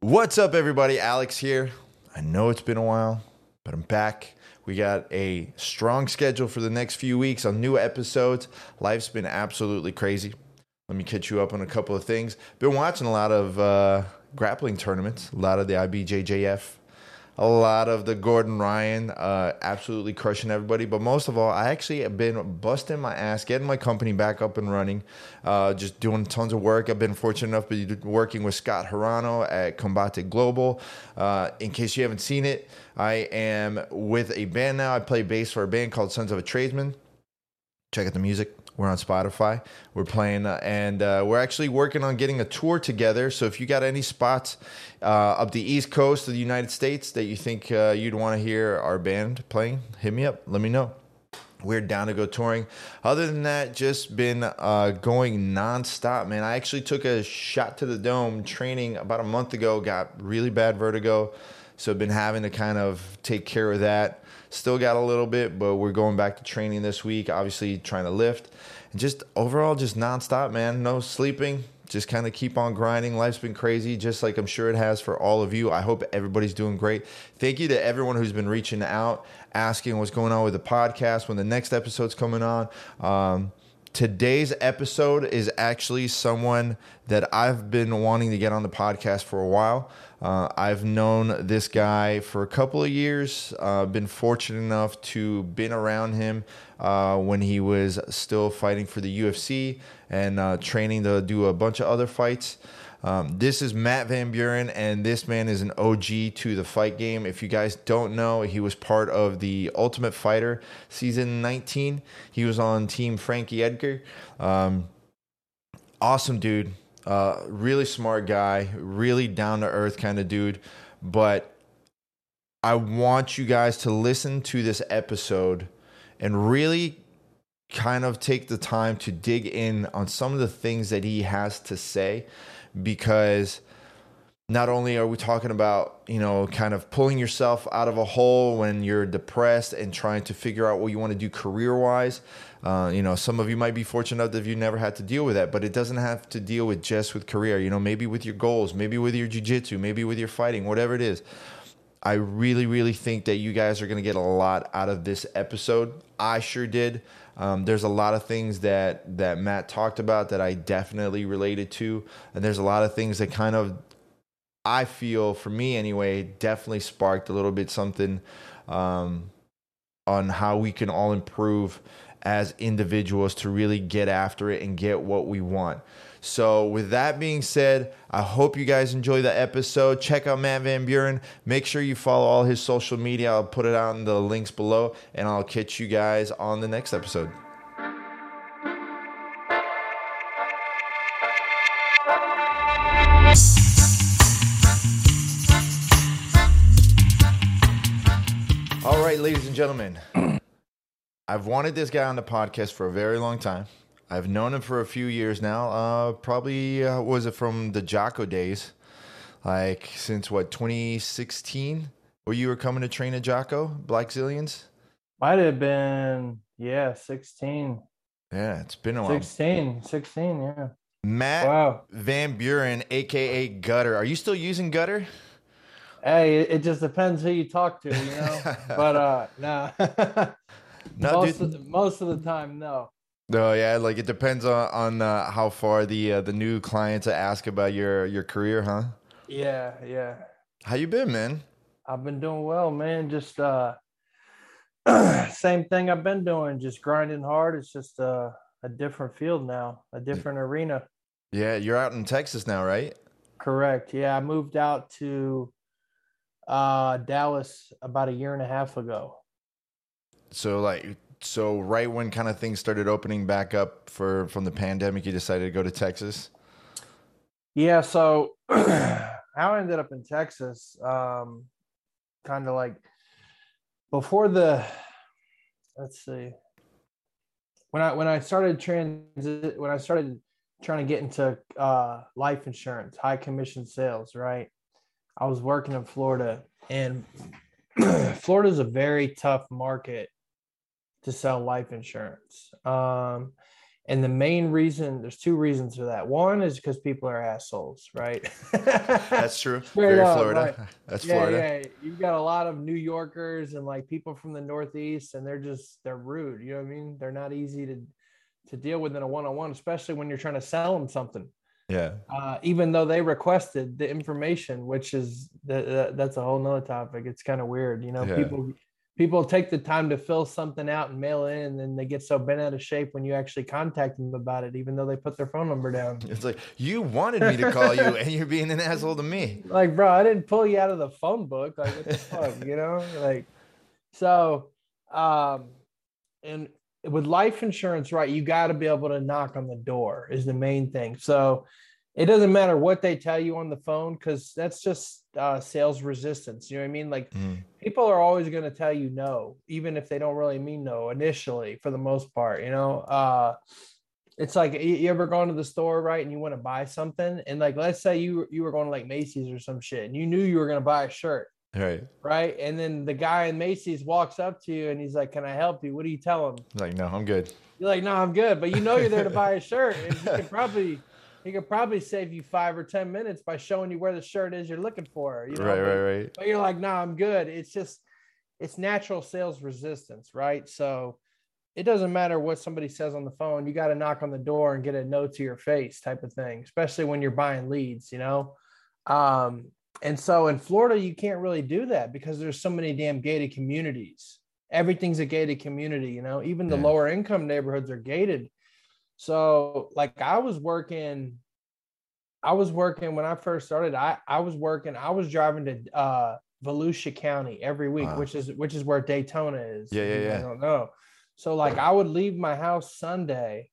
What's up, everybody? Alex here. I know it's been a while, but I'm back. We got a strong schedule for the next few weeks on new episodes. Life's been absolutely crazy. Let me catch you up on a couple of things. Been watching a lot of uh, grappling tournaments, a lot of the IBJJF, a lot of the Gordon Ryan, uh, absolutely crushing everybody. But most of all, I actually have been busting my ass, getting my company back up and running, uh, just doing tons of work. I've been fortunate enough to be working with Scott Hirano at Combate Global. Uh, in case you haven't seen it, I am with a band now. I play bass for a band called Sons of a Tradesman. Check out the music. We're on Spotify. We're playing, uh, and uh, we're actually working on getting a tour together. So if you got any spots uh, up the East Coast of the United States that you think uh, you'd want to hear our band playing, hit me up. Let me know. We're down to go touring. Other than that, just been uh, going nonstop, man. I actually took a shot to the dome training about a month ago. Got really bad vertigo, so I've been having to kind of take care of that. Still got a little bit, but we're going back to training this week. Obviously, trying to lift and just overall, just nonstop, man. No sleeping. Just kind of keep on grinding. Life's been crazy, just like I'm sure it has for all of you. I hope everybody's doing great. Thank you to everyone who's been reaching out, asking what's going on with the podcast, when the next episode's coming on. Um, today's episode is actually someone that I've been wanting to get on the podcast for a while. Uh, I've known this guy for a couple of years. Uh, been fortunate enough to been around him uh, when he was still fighting for the UFC and uh, training to do a bunch of other fights. Um, this is Matt Van Buren, and this man is an OG to the fight game. If you guys don't know, he was part of the Ultimate Fighter season 19. He was on Team Frankie Edgar. Um, awesome dude uh, really smart guy, really down to earth kind of dude. But I want you guys to listen to this episode and really kind of take the time to dig in on some of the things that he has to say because not only are we talking about you know kind of pulling yourself out of a hole when you're depressed and trying to figure out what you want to do career wise uh, you know some of you might be fortunate enough that you never had to deal with that but it doesn't have to deal with just with career. You know maybe with your goals maybe with your jiu-jitsu maybe with your fighting whatever it is. I really really think that you guys are going to get a lot out of this episode. I sure did. Um, there's a lot of things that that Matt talked about that I definitely related to, and there's a lot of things that kind of I feel for me anyway, definitely sparked a little bit something um, on how we can all improve as individuals to really get after it and get what we want. So, with that being said, I hope you guys enjoy the episode. Check out Matt Van Buren. Make sure you follow all his social media. I'll put it out in the links below, and I'll catch you guys on the next episode. All right, ladies and gentlemen, I've wanted this guy on the podcast for a very long time. I've known him for a few years now. Uh, probably uh, was it from the Jaco days, like since what 2016, where you were coming to train at Jaco Blackzilians. Might have been yeah, 16. Yeah, it's been a while. 16, 16, yeah. Matt Wow. Van Buren, aka Gutter. Are you still using Gutter? Hey, it, it just depends who you talk to, you know. but uh no. No, most, dude. of, the- most of the time, no. No, yeah, like it depends on on uh, how far the uh, the new clients ask about your your career, huh? Yeah, yeah. How you been, man? I've been doing well, man. Just uh same thing I've been doing, just grinding hard. It's just uh, a different field now, a different arena. Yeah, you're out in Texas now, right? Correct. Yeah, I moved out to uh Dallas about a year and a half ago. So like so right when kind of things started opening back up for from the pandemic, you decided to go to Texas. Yeah, so how I ended up in Texas, um, kind of like before the, let's see, when I when I started transit when I started trying to get into uh, life insurance, high commission sales, right? I was working in Florida, and Florida is a very tough market to sell life insurance. Um, And the main reason, there's two reasons for that. One is because people are assholes, right? That's true. Very up, Florida. like, That's yeah, Florida. yeah. You've got a lot of New Yorkers and like people from the Northeast, and they're just they're rude. You know what I mean? They're not easy to to deal with in a one on one, especially when you're trying to sell them something. Yeah. Uh, even though they requested the information, which is that that's a whole nother topic. It's kind of weird, you know. Yeah. People people take the time to fill something out and mail it in, and then they get so bent out of shape when you actually contact them about it, even though they put their phone number down. It's like you wanted me to call you, and you're being an asshole to me. like bro i didn't pull you out of the phone book like what the fuck you know like so um and with life insurance right you got to be able to knock on the door is the main thing so it doesn't matter what they tell you on the phone because that's just uh, sales resistance you know what i mean like Mm. people are always going to tell you no even if they don't really mean no initially for the most part you know uh it's like you ever gone to the store right and you want to buy something and like let's say you you were going to like macy's or some shit and you knew you were going to buy a shirt Right. right and then the guy in macy's walks up to you and he's like can i help you what do you tell him Like, no, I'm good. you're like no i'm good but you know you're there to buy a shirt and you can probably he could probably save you five or ten minutes by showing you where the shirt is you're looking for you know right, but- right, right. but you're like, no, I'm good. It's just, it's natural sales resistance, right? So it doesn't matter what somebody says on the phone. You got to knock on the door and get a no to your face type of thing, especially when you're buying leads, you know? Um, and so in Florida, you can't really do that because there's so many damn gated communities. Everything's a gated community, you know, even the Yeah. lower income neighborhoods are gated. So, like, I was working, I was working when I first started. I I was working. I was driving to uh, Volusia County every week, Wow. which is which is where Daytona is. Yeah, yeah, yeah. Don't know. So like I would leave my house Sunday,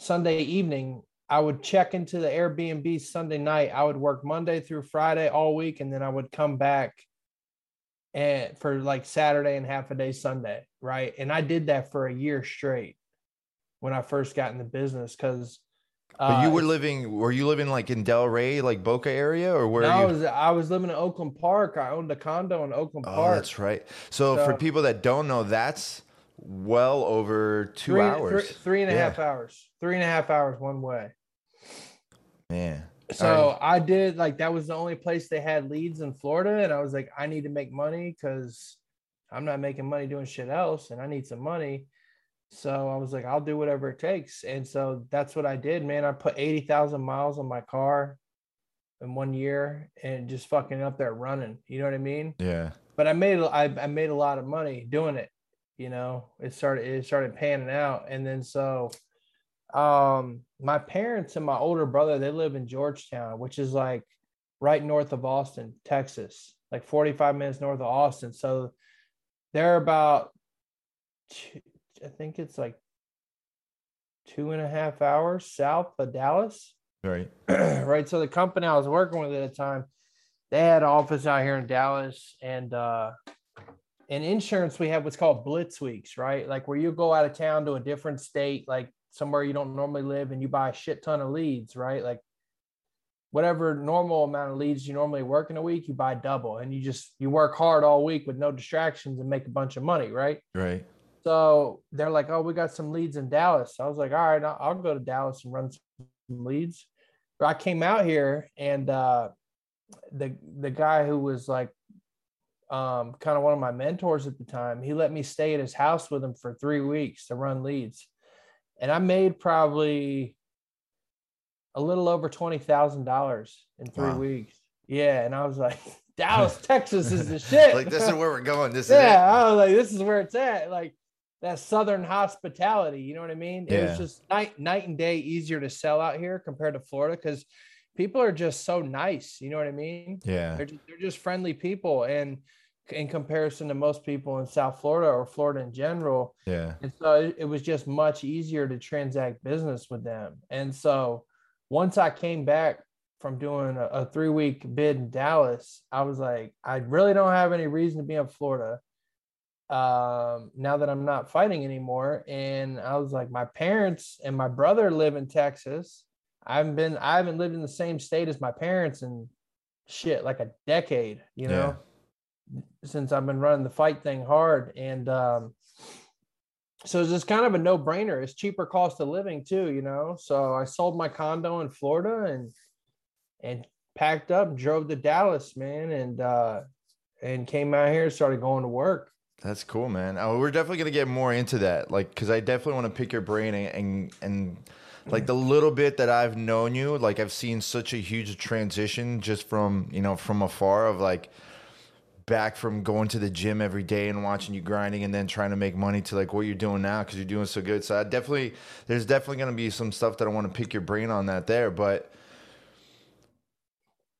Sunday evening. I would check into the Airbnb Sunday night. I would work Monday through Friday all week, and then I would come back and for like Saturday and half a day Sunday, right? And I did that for a year straight when I first got in the business because. But you uh, were living, were you living like in Delray, like Boca area, or where No, I was I was living in Oakland Park. I owned a condo in Oakland Park. Oh, Park. that's right. So, for people that don't know, that's well over two Three- hours. three- three and a Yeah. half hours. Three and a half hours one way. Man. So I did like that was the only place they had leads in Florida, and I was like, I need to make money because I'm not making money doing shit else, and I need some money. So I was like, I'll do whatever it takes, and so that's what I did, man. I put eighty thousand miles on my car in one year, and just fucking up there running. You know what I mean? Yeah. but I made I, I made a lot of money doing it. You know, it started it started panning out, and then so, um, my parents and my older brother they live in Georgetown, which is like right north of Austin, Texas, like forty five minutes north of Austin. So they're about, I think it's like two and a half hours south of Dallas Right. right? So the company I was working with at the time, they had an office out here in Dallas, and uh, in insurance we have what's called blitz weeks, right? Like where you go out of town to a different state, like somewhere you don't normally live, and you buy a shit ton of leads, right? Like whatever normal amount of leads you normally work in a week, you buy double, and you just you work hard all week with no distractions and make a bunch of money, right? Right. So they're like, "Oh, we got some leads in Dallas." I was like, "All right, I'll, I'll go to Dallas and run some leads." But I came out here, and uh, the the guy who was like, um, kind of one of my mentors at the time, he let me stay at his house with him for three weeks to run leads, and I made probably a little over twenty thousand dollars in three Wow. weeks. Yeah, and I was like, "Dallas, Texas is the shit." like this is where we're going. This yeah, I was like, this is where it's at. Like that southern hospitality, you know what I mean? It was just night night and day easier to sell out here compared to Florida because people are just so nice. You know what I mean? Yeah. They're just, they're just friendly people, and in comparison to most people in South Florida or Florida in general, Yeah. and so it, it was just much easier to transact business with them. And so once I came back from doing a, a three week bid in Dallas, I was like, I really don't have any reason to be in Florida um, now that I'm not fighting anymore. And I was like, my parents and my brother live in Texas. I haven't been, I haven't lived in the same state as my parents in shit like a decade, you know, since I've been running the fight thing hard. And um, so it's just kind of a no brainer. It's cheaper cost of living too, you know. So I sold my condo in Florida and and packed up, drove to Dallas, man, and uh and came out here and started going to work. That's cool, man. Oh, we're definitely gonna get more into that, like, because I definitely want to pick your brain and, and and like the little bit that I've known you, like I've seen such a huge transition just from you know from afar of like back from going to the gym every day and watching you grinding and then trying to make money to like what you're doing now because you're doing so good. So I definitely there's definitely gonna be some stuff that I want to pick your brain on that there, but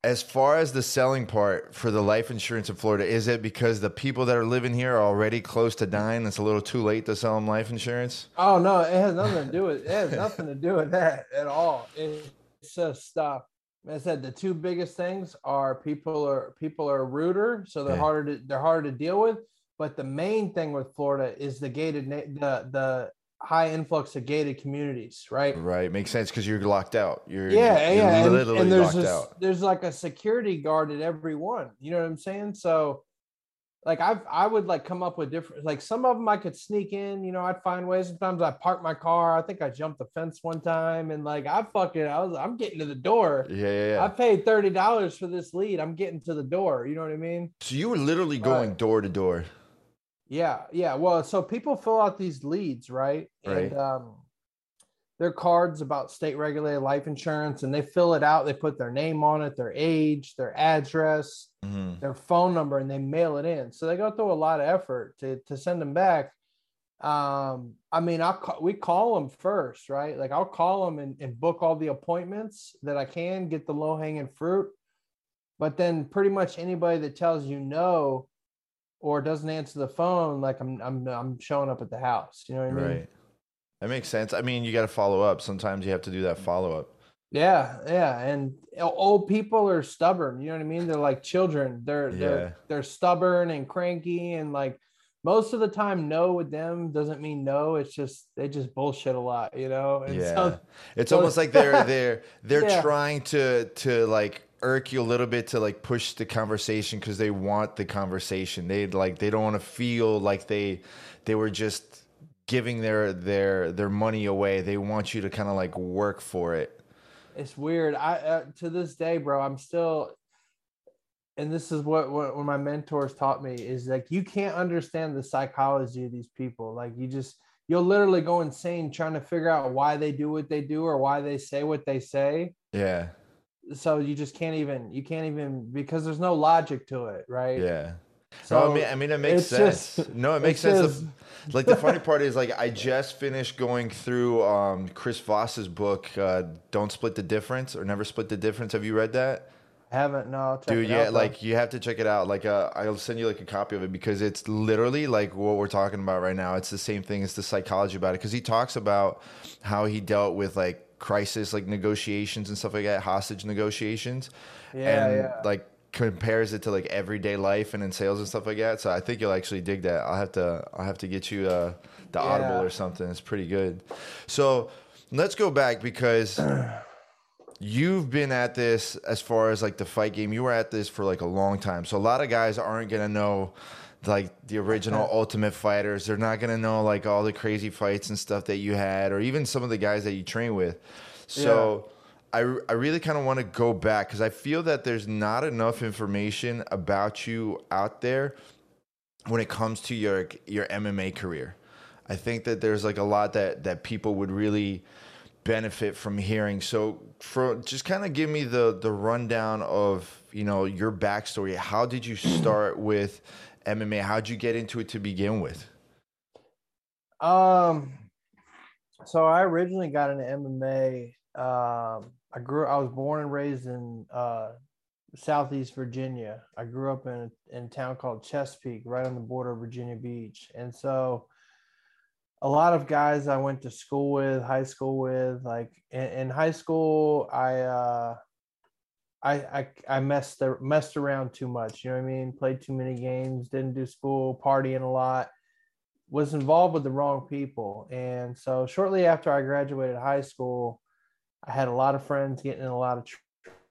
as far as the selling part for the life insurance in Florida, is it because the people that are living here are already close to dying? It's a little too late to sell them life insurance. Oh no, it has nothing to do with it has nothing to do with that at all. It's just uh, I said the two biggest things are people are people are ruder, so they're Yeah. harder to they're harder to deal with. But the main thing with Florida is the gated the the high influx of gated communities, right? Right, makes sense because you're locked out. You're yeah, you're yeah, and, literally and there's locked this, out. there's like a security guard at every one. You know what I'm saying? So, like I've I would like come up with different like some of them I could sneak in. You know, I'd find ways. Sometimes I park my car. I think I jumped the fence one time, and like I fucking I was I'm getting to the door. Yeah, yeah, I paid thirty dollars for this lead. I'm getting to the door. You know what I mean? So you were literally going door to door. Yeah, yeah. Well, so people fill out these leads, right? Right. And um, they're cards about state regulated life insurance, and they fill it out. They put their name on it, their age, their address, Mhm. their phone number, and they mail it in. So they go through a lot of effort to to send them back. Um, I mean, I we call them first, right? Like I'll call them and, and book all the appointments that I can, get the low hanging fruit. But then pretty much anybody that tells you no or doesn't answer the phone, like I'm I'm I'm showing up at the house. You know what I mean? Right. That makes sense. I mean, you got to follow up. Sometimes you have to do that follow up. Yeah, yeah. And old people are stubborn. You know what I mean? They're like children. They're Yeah. they're they're stubborn and cranky and like most of the time no with them doesn't mean no. It's just they just bullshit a lot, you know? And Yeah. so It's so- almost like they're they're they're Yeah. trying to to like irk you a little bit to like push the conversation because they want the conversation. They like they don't want to feel like they they were just giving their their their money away. They want you to kind of like work for it. it's weird. I uh, to this day, bro, I'm still and this is what, what what my mentors taught me is like you can't understand the psychology of these people. Like you just you'll literally go insane trying to figure out why they do what they do or why they say what they say. Yeah. So you just can't even you can't even because there's no logic to it, right? Yeah. So no, I mean, I mean, it makes sense. just- no, it makes sense. just- like the funny part is, like, I just finished going through um, Chris Voss's book, uh, "Don't Split the Difference" or "Never Split the Difference." Have you read that? haven't no Dude, yeah, out, like you have to check it out. Like, uh, I'll send you like a copy of it because it's literally like what we're talking about right now. It's the same thing. It's the psychology about it because he talks about how he dealt with like crisis, like negotiations and stuff like that, hostage negotiations, yeah, and yeah. like compares it to like everyday life and in sales and stuff like that. So I think you'll actually dig that. I'll have to I'll have to get you uh, the Audible or something. It's pretty good. So let's go back because you've been at this as far as like the fight game. You were at this for like a long time. So a lot of guys aren't gonna know like the original Ultimate Fighters. They're not gonna know like all the crazy fights and stuff that you had, or even some of the guys that you train with. So. I, I really kind of want to go back because I feel that there's not enough information about you out there when it comes to your your MMA career. I think that there's like a lot that that people would really benefit from hearing. So for just kind of give me the the rundown of you know your backstory. How did you start with MMA? How'd you get into it to begin with? Um, so I originally got into MMA. Um, I grew. I was born and raised in uh, Southeast Virginia. I grew up in in a town called Chesapeake, right on the border of Virginia Beach, and so a lot of guys I went to school with, high school with, like in, in high school, I uh, I I I messed messed around too much. You know what I mean? Played too many games, didn't do school, partying a lot was involved with the wrong people. And so shortly after I graduated high school, I had a lot of friends getting in a lot of tr-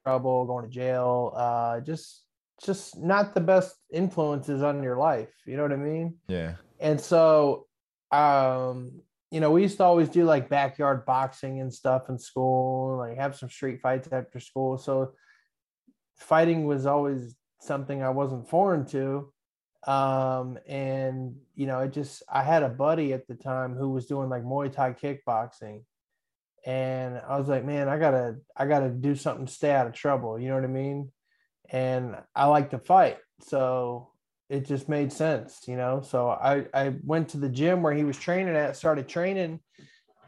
trouble, going to jail, uh, just just not the best influences on your life. You know what I mean? Yeah. And so um, you know, we used to always do like backyard boxing and stuff in school, like have some street fights after school. So fighting was always something I wasn't foreign to. Um, and you know, it just I had a buddy at the time who was doing like Muay Thai kickboxing. And I was like, man, I gotta, I gotta do something to stay out of trouble. You know what I mean? And I like to fight. So it just made sense, you know. So I I went to the gym where he was training at, started training,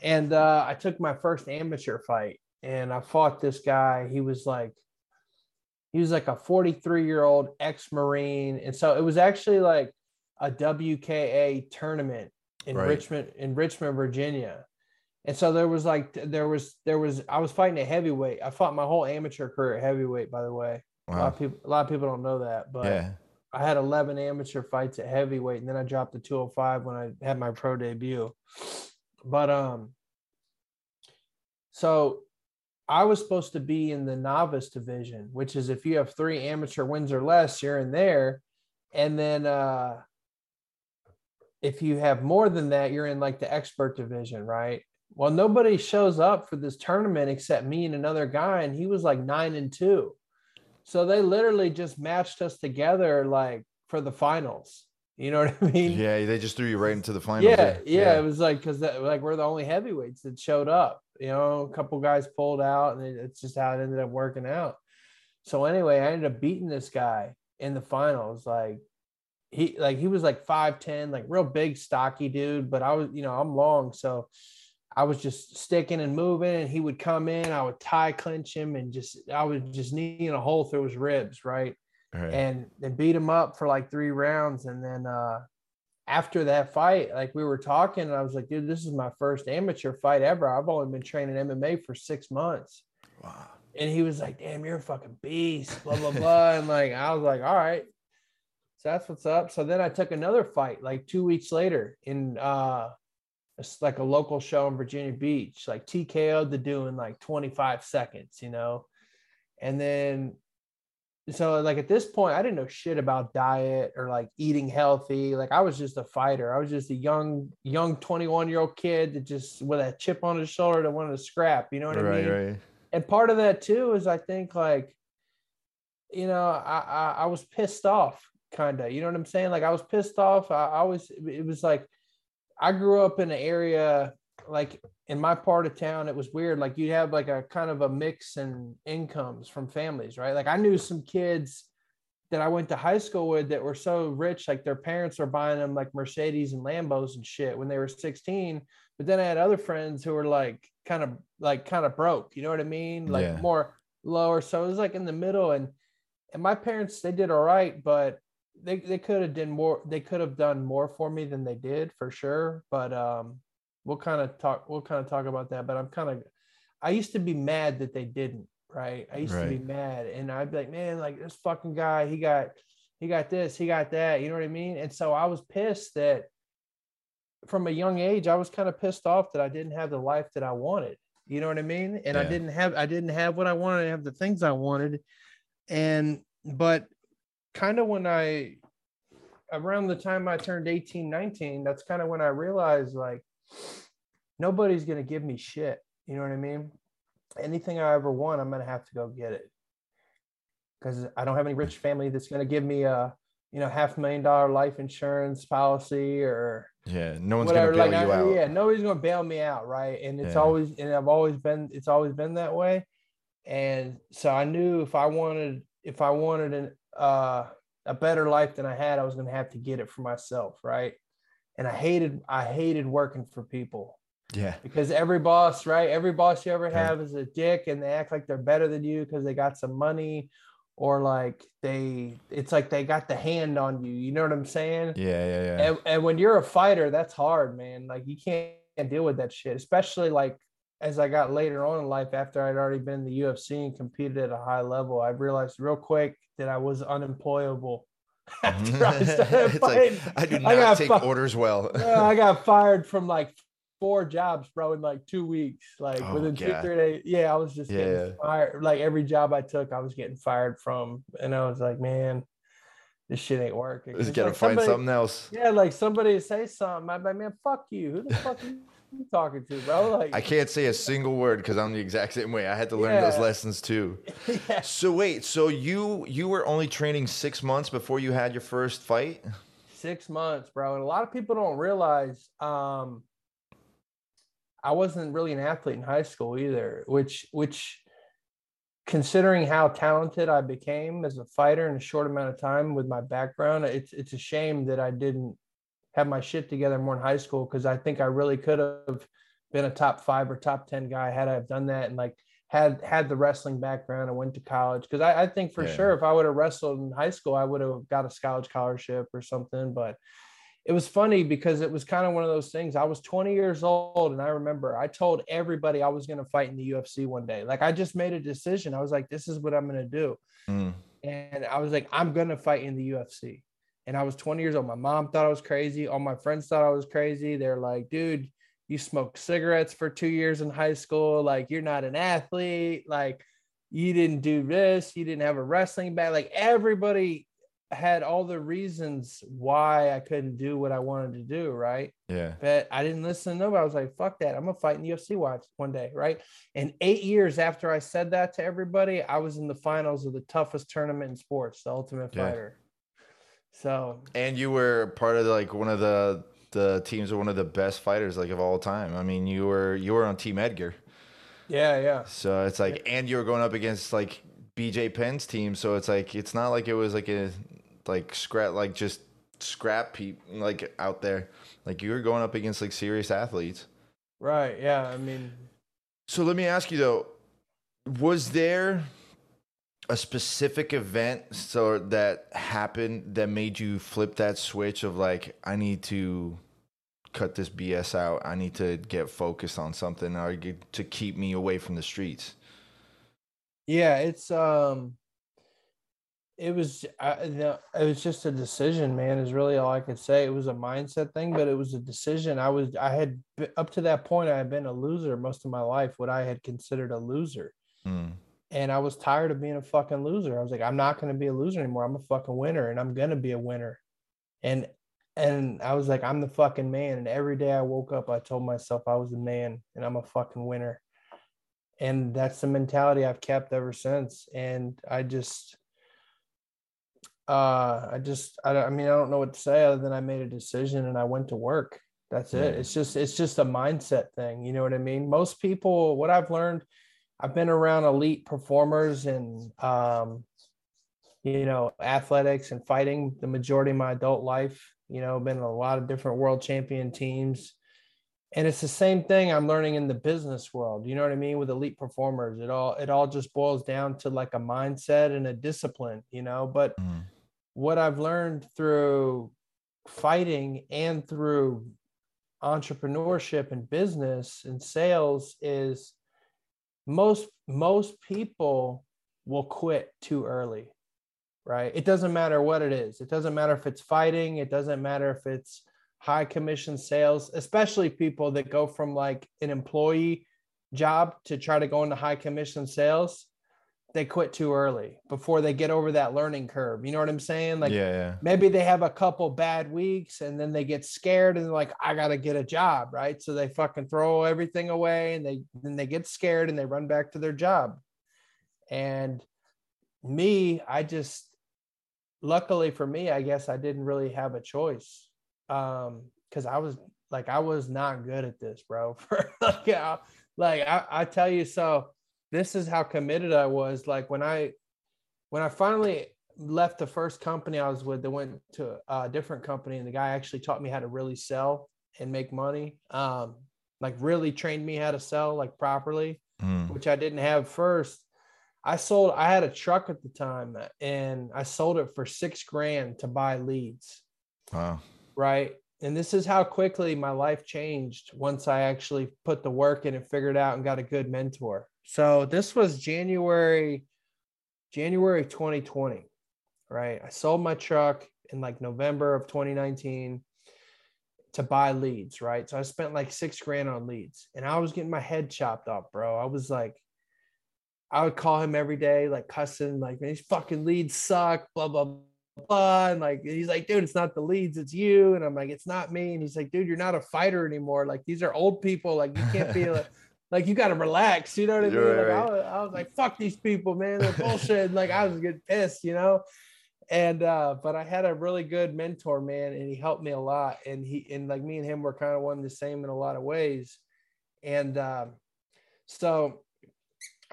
and uh, I took my first amateur fight, and I fought this guy. He was like, he was like a 43 year old ex Marine, and so it was actually like a WKA tournament in Right. Richmond in Richmond, Virginia. And so there was like there was there was I was fighting a heavyweight. I fought my whole amateur career at heavyweight, by the way. A lot Wow. of people a lot of people don't know that, but Yeah. I had 11 amateur fights at heavyweight, and then I dropped to 205 when I had my pro debut. But um, so I was supposed to be in the novice division, which is if you have three amateur wins or less, you're in there, and then uh, if you have more than that, you're in like the expert division, right? Well, nobody shows up for this tournament except me and another guy, and he was like nine and two. So they literally just matched us together like for the finals. You know what I mean? Yeah, they just threw you right into the finals. yeah, yeah, It was like because like we're the only heavyweights that showed up. You know, a couple guys pulled out, and it's just how it ended up working out. So anyway, I ended up beating this guy in the finals. Like he like he was like five ten, like real big, stocky dude. But I was, you know, I'm long, so I was just sticking and moving, and he would come in. I would Thai clinch him, and just I was just kneeing a hole through his ribs, right? Right. and then beat him up for like three rounds. And then uh, after that fight, like we were talking, and I was like, dude, this is my first amateur fight ever. I've only been training MMA for six months. wow. And he was like, damn, you're a fucking beast, blah, blah, blah. and like, I was like, all right. So that's what's up. So then I took another fight like two weeks later in uh it's like a local show in Virginia Beach, like TKO'd the do in like 25 seconds, you know. And then so like at this point, I didn't know shit about diet or like eating healthy. Like I was just a fighter. I was just a young, young 21 year old kid that just with a chip on his shoulder that wanted to scrap. You know what I mean? right. and part of that too is I think like, you know, I I, I was pissed off, kind of. You know what I'm saying? Like I was pissed off. I, I was. It was like I grew up in an area like in my part of town. It was weird. Like you'd have like a kind of a mix in incomes from families, right? Like I knew some kids that I went to high school with that were so rich, like their parents were buying them like Mercedes and Lambos and shit when they were 16. But then I had other friends who were like kind of like kind of broke, you know what I mean? Like Yeah. more lower. So it was like in the middle. And and my parents, they did all right, but they, they could have done more, they could have done more for me than they did for sure. But um we'll kind of talk we'll kind of talk about that. But I'm kind of I used to be mad that they didn't, right? I used to be mad and I'd be like, man, like this fucking guy, he got he got this, he got that, you know what I mean? And so I was pissed that from a young age, I was kind of pissed off that I didn't have the life that I wanted. You know what I mean? And I didn't have I didn't have what I wanted, I have the things I wanted. And but kind of when I around the time I turned 18, 19, that's kind of when I realized like nobody's gonna give me shit. You know what I mean? Anything I ever want, I'm gonna have to go get it. Because I don't have any rich family that's gonna give me a you know half million dollar life insurance policy or Yeah. No one's gonna bail like, you I- out. yeah, nobody's gonna bail me out, right? And it's Yeah. always and I've always been it's always been that way. And so I knew if I wanted if I wanted an uh a better life than I had, I was gonna have to get it for myself, right? And I hated I hated working for people Yeah. because every boss, right? Every boss you ever Yeah. have is a dick and they act like they're better than you because they got some money or like they it's like they got the hand on you. You know what I'm saying? Yeah. Yeah. Yeah. and, and when you're a fighter that's hard man like you can't deal with that shit especially like as i got later on in life after i'd already been in the ufc and competed at a high level i realized real quick that i was unemployable after mm-hmm. I started like. I do not got take orders well. Yeah, i got fired from like four jobs bro in like two weeks like Oh, within two three days yeah i was just getting fired like every job i took i was getting fired from and i was like man this shit ain't working. Just gotta like find somebody- something else. Yeah, like somebody say something. I'm like, man, fuck you. Who the fuck are you talking to, bro? Like, I can't say a single word because I'm the exact same way. I had to learn those lessons too. yeah. So wait, so you you were only training six months before you had your first fight? six months, bro. And a lot of people don't realize um, I wasn't really an athlete in high school either, which which considering how talented I became as a fighter in a short amount of time with my background, it's it's a shame that I didn't have my shit together more in high school because I think I really could have been a top five or top ten guy had I have done that and like had had the wrestling background and went to college because I, I think for Yeah. sure if I would have wrestled in high school I would have got a college scholarship or something but it was funny because it was kind of one of those things I was 20 years old and I remember I told everybody I was going to fight in the UFC one day like I just made a decision I was like this is what I'm going to do Mm. and I was like, I'm gonna fight in the UFC. And I was 20 years old. My mom thought I was crazy. All my friends thought I was crazy. They're like, dude, you smoked cigarettes for two years in high school. Like, you're not an athlete. Like, you didn't do this. You didn't have a wrestling back. Like, everybody had all the reasons why I couldn't do what I wanted to do. Right Yeah. but I didn't listen to nobody. I was like, fuck that. I'm gonna fight in the UFC watch one day, right? And eight years after I said that to everybody, I was in the finals of the toughest tournament in sports, the Ultimate Yeah. Fighter. So And you were part of like one of the the teams of one of the best fighters like of all time. I mean, you were you were on Team Edgar. yeah, yeah. So it's like and you were going up against like BJ Penn's team, so it's like it's not like it was like a like scrap like just scrap peep like out there. Like you were going up against like serious athletes. Right. Yeah. I mean, So let me ask you though, was there a specific event so that happened that made you flip that switch of like I need to cut this BS out. I need to get focused on something or get, to keep me away from the streets. yeah, it's um it was I, it was just a decision man is really all i could say it was a mindset thing but it was a decision i was i had up to that point i had been a loser most of my life what i had considered a loser Mm. And I was tired of being a fucking loser. I was like, I'm not going to be a loser anymore. I'm a fucking winner, and I'm going to be a winner. And and I was like, I'm the fucking man. And every day I woke up, I told myself I was a man, and I'm a fucking winner. And that's the mentality I've kept ever since. And I just, uh, I just, I, I mean, I don't know what to say other than I made a decision and I went to work. That's it. It's just, it's just a mindset thing. You know what I mean? Most people, what I've learned I've been around elite performers and um, you know athletics and fighting the majority of my adult life. You know, been in a lot of different world champion teams, and it's the same thing I'm learning in the business world. You know what I mean? With elite performers, it all it all just boils down to like a mindset and a discipline. You know, but Mm. what I've learned through fighting and through entrepreneurship and business and sales is most most people will quit too early right? It doesn't matter what it is. It doesn't matter if it's fighting. It doesn't matter if it's high commission sales especially people that go from like an employee job to try to go into high commission sales they quit too early before they get over that learning curve. You know what i'm saying? Like yeah, yeah. maybe they have a couple bad weeks and then they get scared and like i gotta get a job right? So they fucking throw everything away and they then they get scared and they run back to their job. And me i just luckily for me i guess i didn't really have a choice um because i was like i was not good at this bro like, I, like I, I tell you so this is how committed i was like when i when i finally left the first company I was with, they went to a different company, and the guy actually taught me how to really sell and make money. Um, like really trained me how to sell like properly, Mm. which I didn't have first. I sold. I had a truck at the time, and I sold it for six grand to buy leads. Wow. Right. And this is how quickly my life changed once I actually put the work in and figured out and got a good mentor. So this was January, January 2020. Right. I sold my truck in like November of 2019 to buy leads. Right. So I spent like six grand on leads and I was getting my head chopped off, bro. I was like, I would call him every day, like cussing, like man, these fucking leads suck, blah, blah, blah. And like, he's like, dude, it's not the leads, it's you. And I'm like, it's not me. And he's like, dude, you're not a fighter anymore. Like, these are old people. Like, you can't be like, like you got to relax. You know what I mean? Right, like, right. I, was, I was like, fuck these people, man. They're bullshit. Like, I was getting pissed, you know? And, uh, but I had a really good mentor, man, and he helped me a lot. And he, and like me and him were kind of one the same in a lot of ways. And, um, so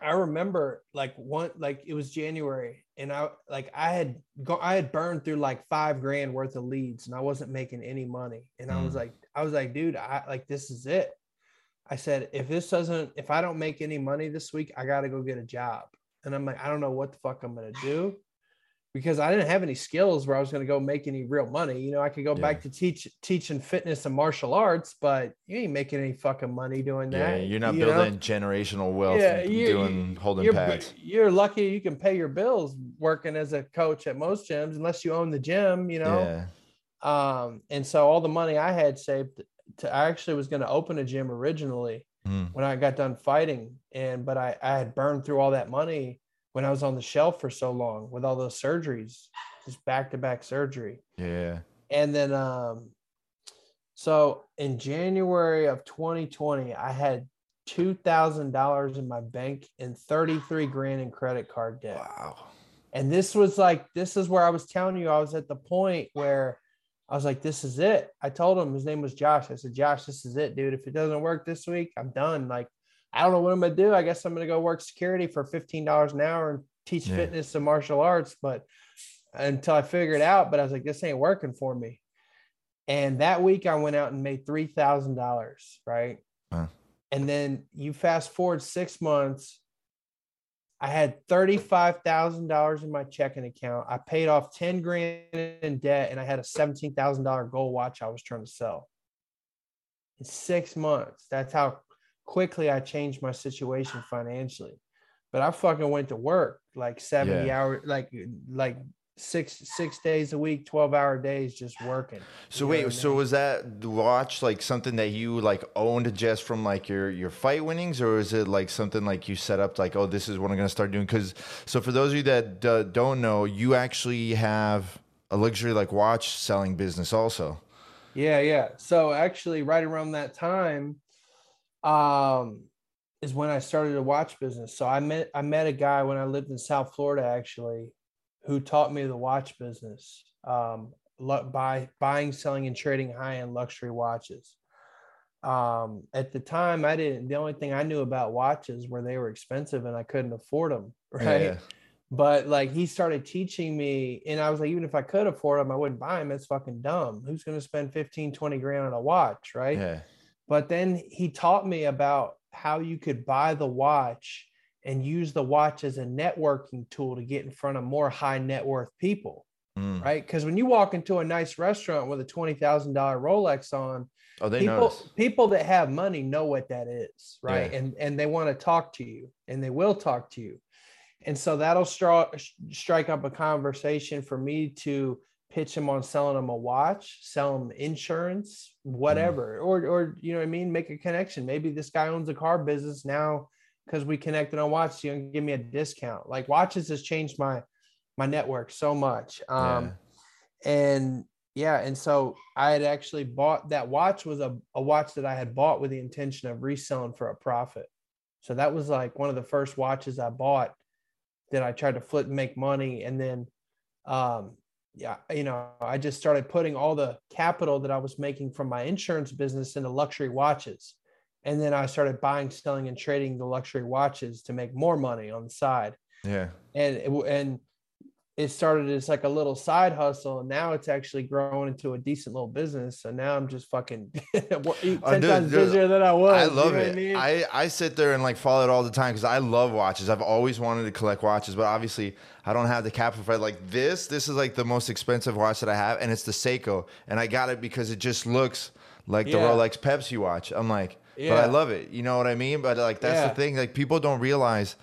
I remember like one like it was January and I like I had go I had burned through like five grand worth of leads and I wasn't making any money. And I was Mm. like, I was like, dude, I like this is it. I said, if this doesn't, if I don't make any money this week, I gotta go get a job. And I'm like, I don't know what the fuck I'm gonna do because I didn't have any skills where I was gonna go make any real money. You know, I could go Yeah. back to teach teaching fitness and martial arts, but you ain't making any fucking money doing Yeah, that. you're not you know? building generational wealth Yeah, you- doing holding you're, pads. you're lucky you can pay your bills working as a coach at most gyms unless you own the gym you know Yeah. um and so all the money i had saved to i actually was going to open a gym originally Mm. when i got done fighting and but i i had burned through all that money when i was on the shelf for so long with all those surgeries just back to back surgery Yeah. and then um so in January of 2020, I had two thousand dollars in my bank and 33 grand in credit card debt. Wow. And this was like this is where I was telling you I was at the point where I was like, this is it. I told him his name was Josh. I said, Josh, this is it, dude. If it doesn't work this week, I'm done. Like, I don't know what I'm gonna do. I guess I'm gonna go work security for $15 an hour and teach Yeah. fitness and martial arts, but until I figure it out. But I was like, this ain't working for me. And that week I went out and made three thousand dollars, right? Wow. And then you fast forward six months, I had thirty-five thousand dollars in my checking account. I paid off ten grand in debt, and I had a seventeen thousand dollar gold watch I was trying to sell. In six months, that's how quickly I changed my situation financially. But I fucking went to work like seventy Yeah. hours, like like six six days a week, twelve hour days, just working. So wait, I so mean? was that the watch like something that you like owned just from like your your fight winnings, or is it like something like you set up like, oh, this is what I'm gonna start doing? Because so for those of you that uh, don't know, you actually have a luxury like watch selling business also. Yeah, yeah. So actually, right around that time, um, is when I started a watch business. So I met I met a guy when I lived in South Florida actually, who taught me the watch business. Um, by buying, selling, and trading high end luxury watches. Um, at the time, I didn't. The only thing I knew about watches were they were expensive and I couldn't afford them. Right Yeah. but like he started teaching me and i was like even if i could afford them i wouldn't buy them it's fucking dumb who's going to spend 15 20 grand on a watch right Yeah. but then he taught me about how you could buy the watch and use the watch as a networking tool to get in front of more high net worth people Mm. right because when you walk into a nice restaurant with a $20000 rolex on Oh, they people notice. people that have money know what that is right Yeah. and and they want to talk to you and they will talk to you and so that'll stri- strike up a conversation for me to pitch them on selling them a watch sell them insurance whatever or or you know what i mean make a connection maybe this guy owns a car business now because we connected on watches you can give me a discount. Like watches has changed my my network so much um and yeah and so i had actually bought that watch was a, a watch that i had bought with the intention of reselling for a profit. So that was like one of the first watches i bought that i tried to flip and make money and then um yeah you know i just started putting all the capital that i was making from my insurance business into luxury watches and then i started buying selling and trading the luxury watches to make more money on the side yeah. and it, and it started as like a little side hustle and now it's actually growing into a decent little business so now i'm just fucking uh, 10 Oh, dude, times dude, busier than i was I you love know it. I, mean? I, I sit there and like follow it all the time because I love watches. I've always wanted to collect watches, but obviously I don't have the capital for it. Like this, this is like the most expensive watch that I have, and it's the Seiko, and I got it because it just looks like the Rolex Pepsi watch. I'm like, but I love it. You know what I mean? But like that's Yeah. the thing. Like people don't realize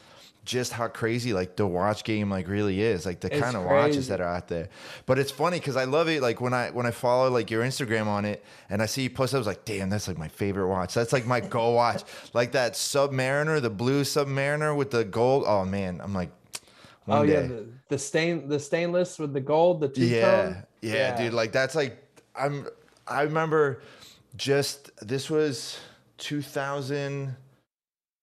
just how crazy like the watch game like really is like the It's kind of watches that are out there but it's funny because i love it like when i when i follow like your instagram on it and i see you post i was like damn that's like my favorite watch that's like my go watch like that submariner the blue submariner with the gold oh man i'm like oh yeah the, the stain the stainless with the gold, the two yeah, yeah, yeah, dude. Like that's like I'm. I remember just this was 2000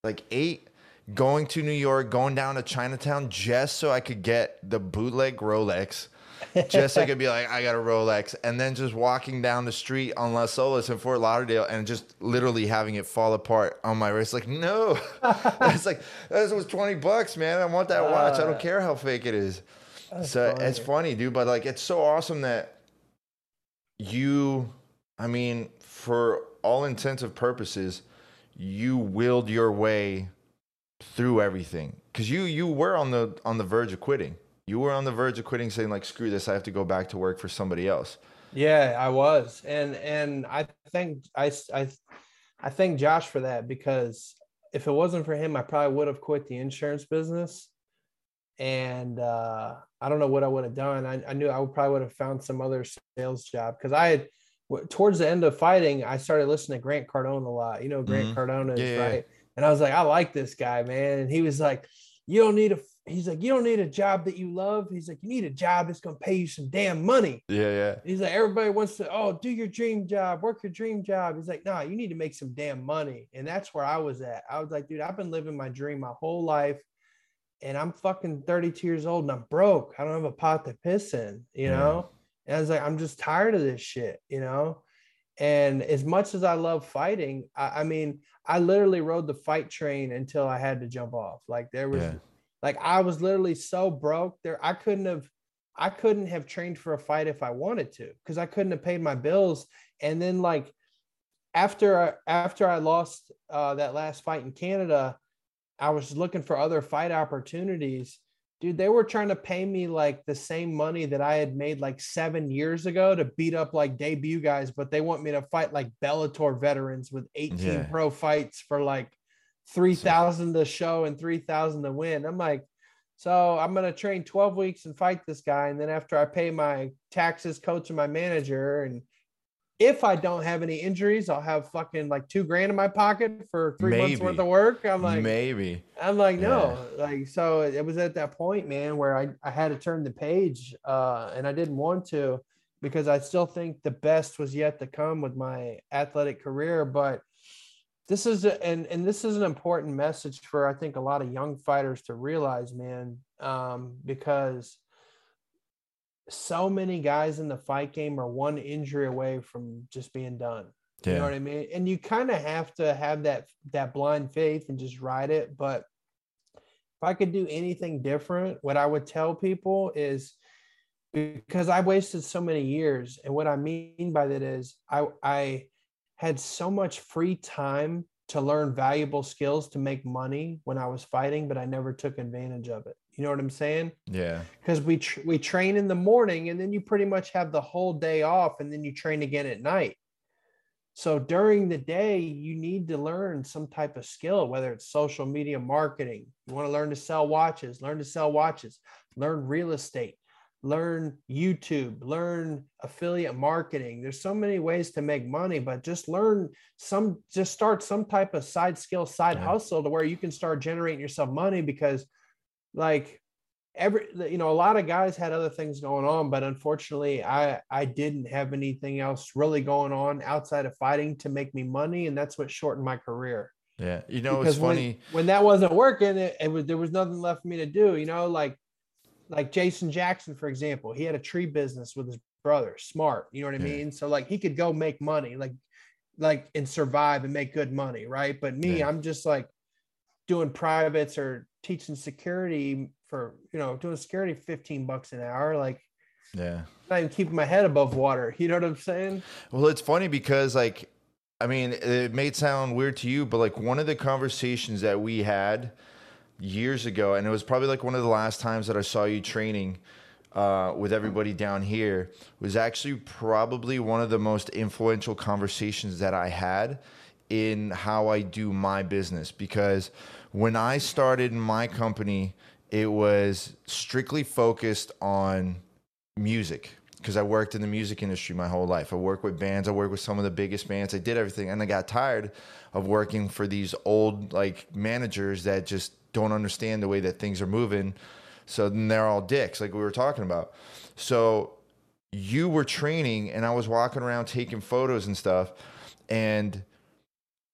like eight going to New York, going down to Chinatown just so I could get the bootleg Rolex just so I could be like, I got a Rolex, and then just walking down the street on Las Olas in Fort Lauderdale and just literally having it fall apart on my wrist. Like, no, it's like this was twenty bucks, man. I want that watch. I don't uh, care how fake it is. So funny. it's funny, dude. But like, it's so awesome that you, I mean, for all intensive purposes, you willed your way through everything. Because you you were on the on the verge of quitting. You were on the verge of quitting saying like screw this i have to go back to work for somebody else. Yeah i was. And and i think i i, I thank josh for that because if it wasn't for him i probably would have quit the insurance business. And uh, i don't know what i would have done. I, I knew i would probably would have found some other sales job because i had towards the end of fighting i started listening to grant cardone a lot you know grant mm-hmm. cardone is yeah, right and i was like i like this guy man and he was like you don't need a he's like, you don't need a job that you love. He's like, you need a job that's gonna pay you some damn money. Yeah, yeah. He's like, everybody wants to, oh, do your dream job, work your dream job. He's like, nah, you need to make some damn money. And that's where I was at. I was like, dude, I've been living my dream my whole life. And I'm fucking 32 years old and I'm broke. I don't have a pot to piss in, you yeah. know? And I was like, I'm just tired of this shit, you know? And as much as I love fighting, I, I mean, I literally rode the fight train until I had to jump off. Like there was yeah like I was literally so broke there. I couldn't have, I couldn't have trained for a fight if I wanted to, because I couldn't have paid my bills. And then like after I, after I lost uh, that last fight in Canada, I was looking for other fight opportunities. Dude, they were trying to pay me like the same money that I had made like seven years ago to beat up like debut guys, but they want me to fight like Bellator veterans with 18 yeah. pro fights for like three thousand to show and three thousand to win. I'm like, so I'm gonna train 12 weeks and fight this guy, and then after I pay my taxes, coach, and my manager, and if I don't have any injuries, I'll have fucking like two grand in my pocket for three maybe. months worth of work. I'm like, maybe. I'm like, no, yeah. like so. It was at that point, man, where I I had to turn the page, uh, and I didn't want to because I still think the best was yet to come with my athletic career, but this is a, and and this is an important message for I think a lot of young fighters to realize, man, um, because so many guys in the fight game are one injury away from just being done. Yeah. You know what I mean? And you kind of have to have that that blind faith and just ride it. But if I could do anything different, what I would tell people is because I wasted so many years, and what I mean by that is I I had so much free time to learn valuable skills to make money when I was fighting, but I never took advantage of it. You know what I'm saying? Yeah. Because we tr- we train in the morning, and then you pretty much have the whole day off, and then you train again at night. So during the day, you need to learn some type of skill, whether it's social media marketing. You want to learn to sell watches, learn to sell watches, learn real estate, learn YouTube, learn affiliate marketing. There's so many ways to make money, but just learn some, just start some type of side skill, side yeah. hustle to where you can start generating yourself money because, like, every you know a lot of guys had other things going on but unfortunately i i didn't have anything else really going on outside of fighting to make me money and that's what shortened my career yeah you know because it's funny when, when that wasn't working it, it was there was nothing left for me to do you know like like Jason Jackson, for example, he had a tree business with his brother, smart, you know what I mean? So like he could go make money, like like and survive and make good money, right? But me, yeah. I'm just like doing privates or teaching security for you know doing security 15 bucks an hour like yeah. not even keeping my head above water. You know what i'm saying? Well it's funny because like i mean it may sound weird to you but like one of the conversations that we had years ago, and it was probably like one of the last times that I saw you training uh, with everybody down here. Was actually probably one of the most influential conversations that I had in how I do my business. Because when I started my company, it was strictly focused on music because I worked in the music industry my whole life. I worked with bands, I worked with some of the biggest bands. I did everything and I got tired of working for these old like managers that just don't understand the way that things are moving. So then they're all dicks, like we were talking about. So you were training, and I was walking around taking photos and stuff, and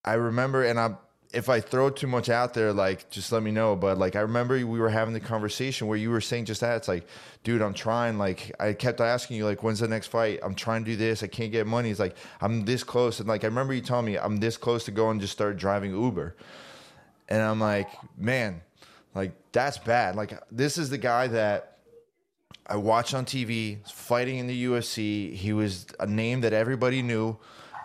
I remember, and I if I throw too much out there, like just let me know. But like I remember we were having the conversation where you were saying just that. It's like, dude, I'm trying. Like I kept asking you, like, when's the next fight? I'm trying to do this. I can't get money. It's like I'm this close. And like I remember you telling me I'm this close to go and just start driving Uber. And I'm like, man, like that's bad. Like this is the guy that I watched on TV fighting in the UFC. He was a name that everybody knew.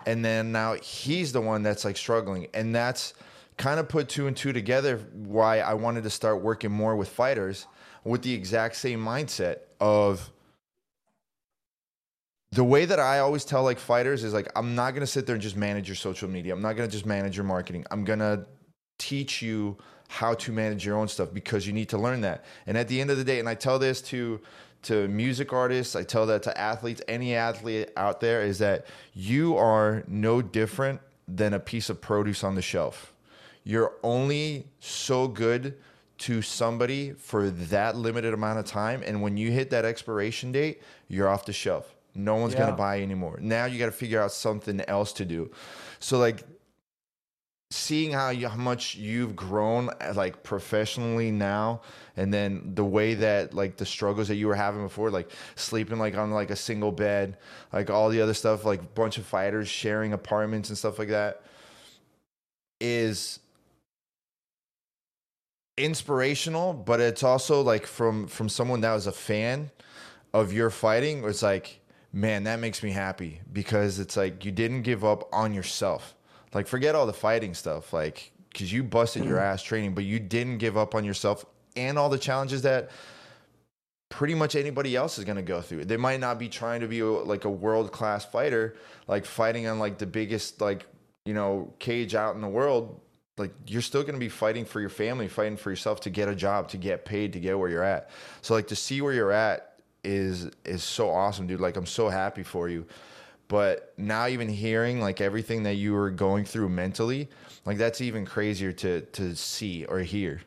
And then now he's the one that's like struggling. And that's kind of put two and two together why I wanted to start working more with fighters with the exact same mindset of the way that I always tell like fighters is like I'm not going to sit there and just manage your social media. I'm not going to just manage your marketing. I'm going to teach you how to manage your own stuff because you need to learn that. And at the end of the day and I tell this to to music artists, I tell that to athletes, any athlete out there is that you are no different than a piece of produce on the shelf you're only so good to somebody for that limited amount of time. And when you hit that expiration date, you're off the shelf. No one's yeah. going to buy anymore. Now you got to figure out something else to do. So, like, seeing how you, how much you've grown uh, like professionally now and then the way that like the struggles that you were having before like sleeping like on like a single bed like all the other stuff like bunch of fighters sharing apartments and stuff like that is inspirational, but it's also like from from someone that was a fan of your fighting. It's like, man, that makes me happy because it's like you didn't give up on yourself. Like forget all the fighting stuff, like because you busted your mm. ass training, but you didn't give up on yourself and all the challenges that pretty much anybody else is going to go through. They might not be trying to be a, like a world class fighter, like fighting on like the biggest like you know cage out in the world like you're still going to be fighting for your family, fighting for yourself to get a job, to get paid, to get where you're at. So like to see where you're at is is so awesome, dude. Like I'm so happy for you. But now even hearing like everything that you were going through mentally, like that's even crazier to to see or hear.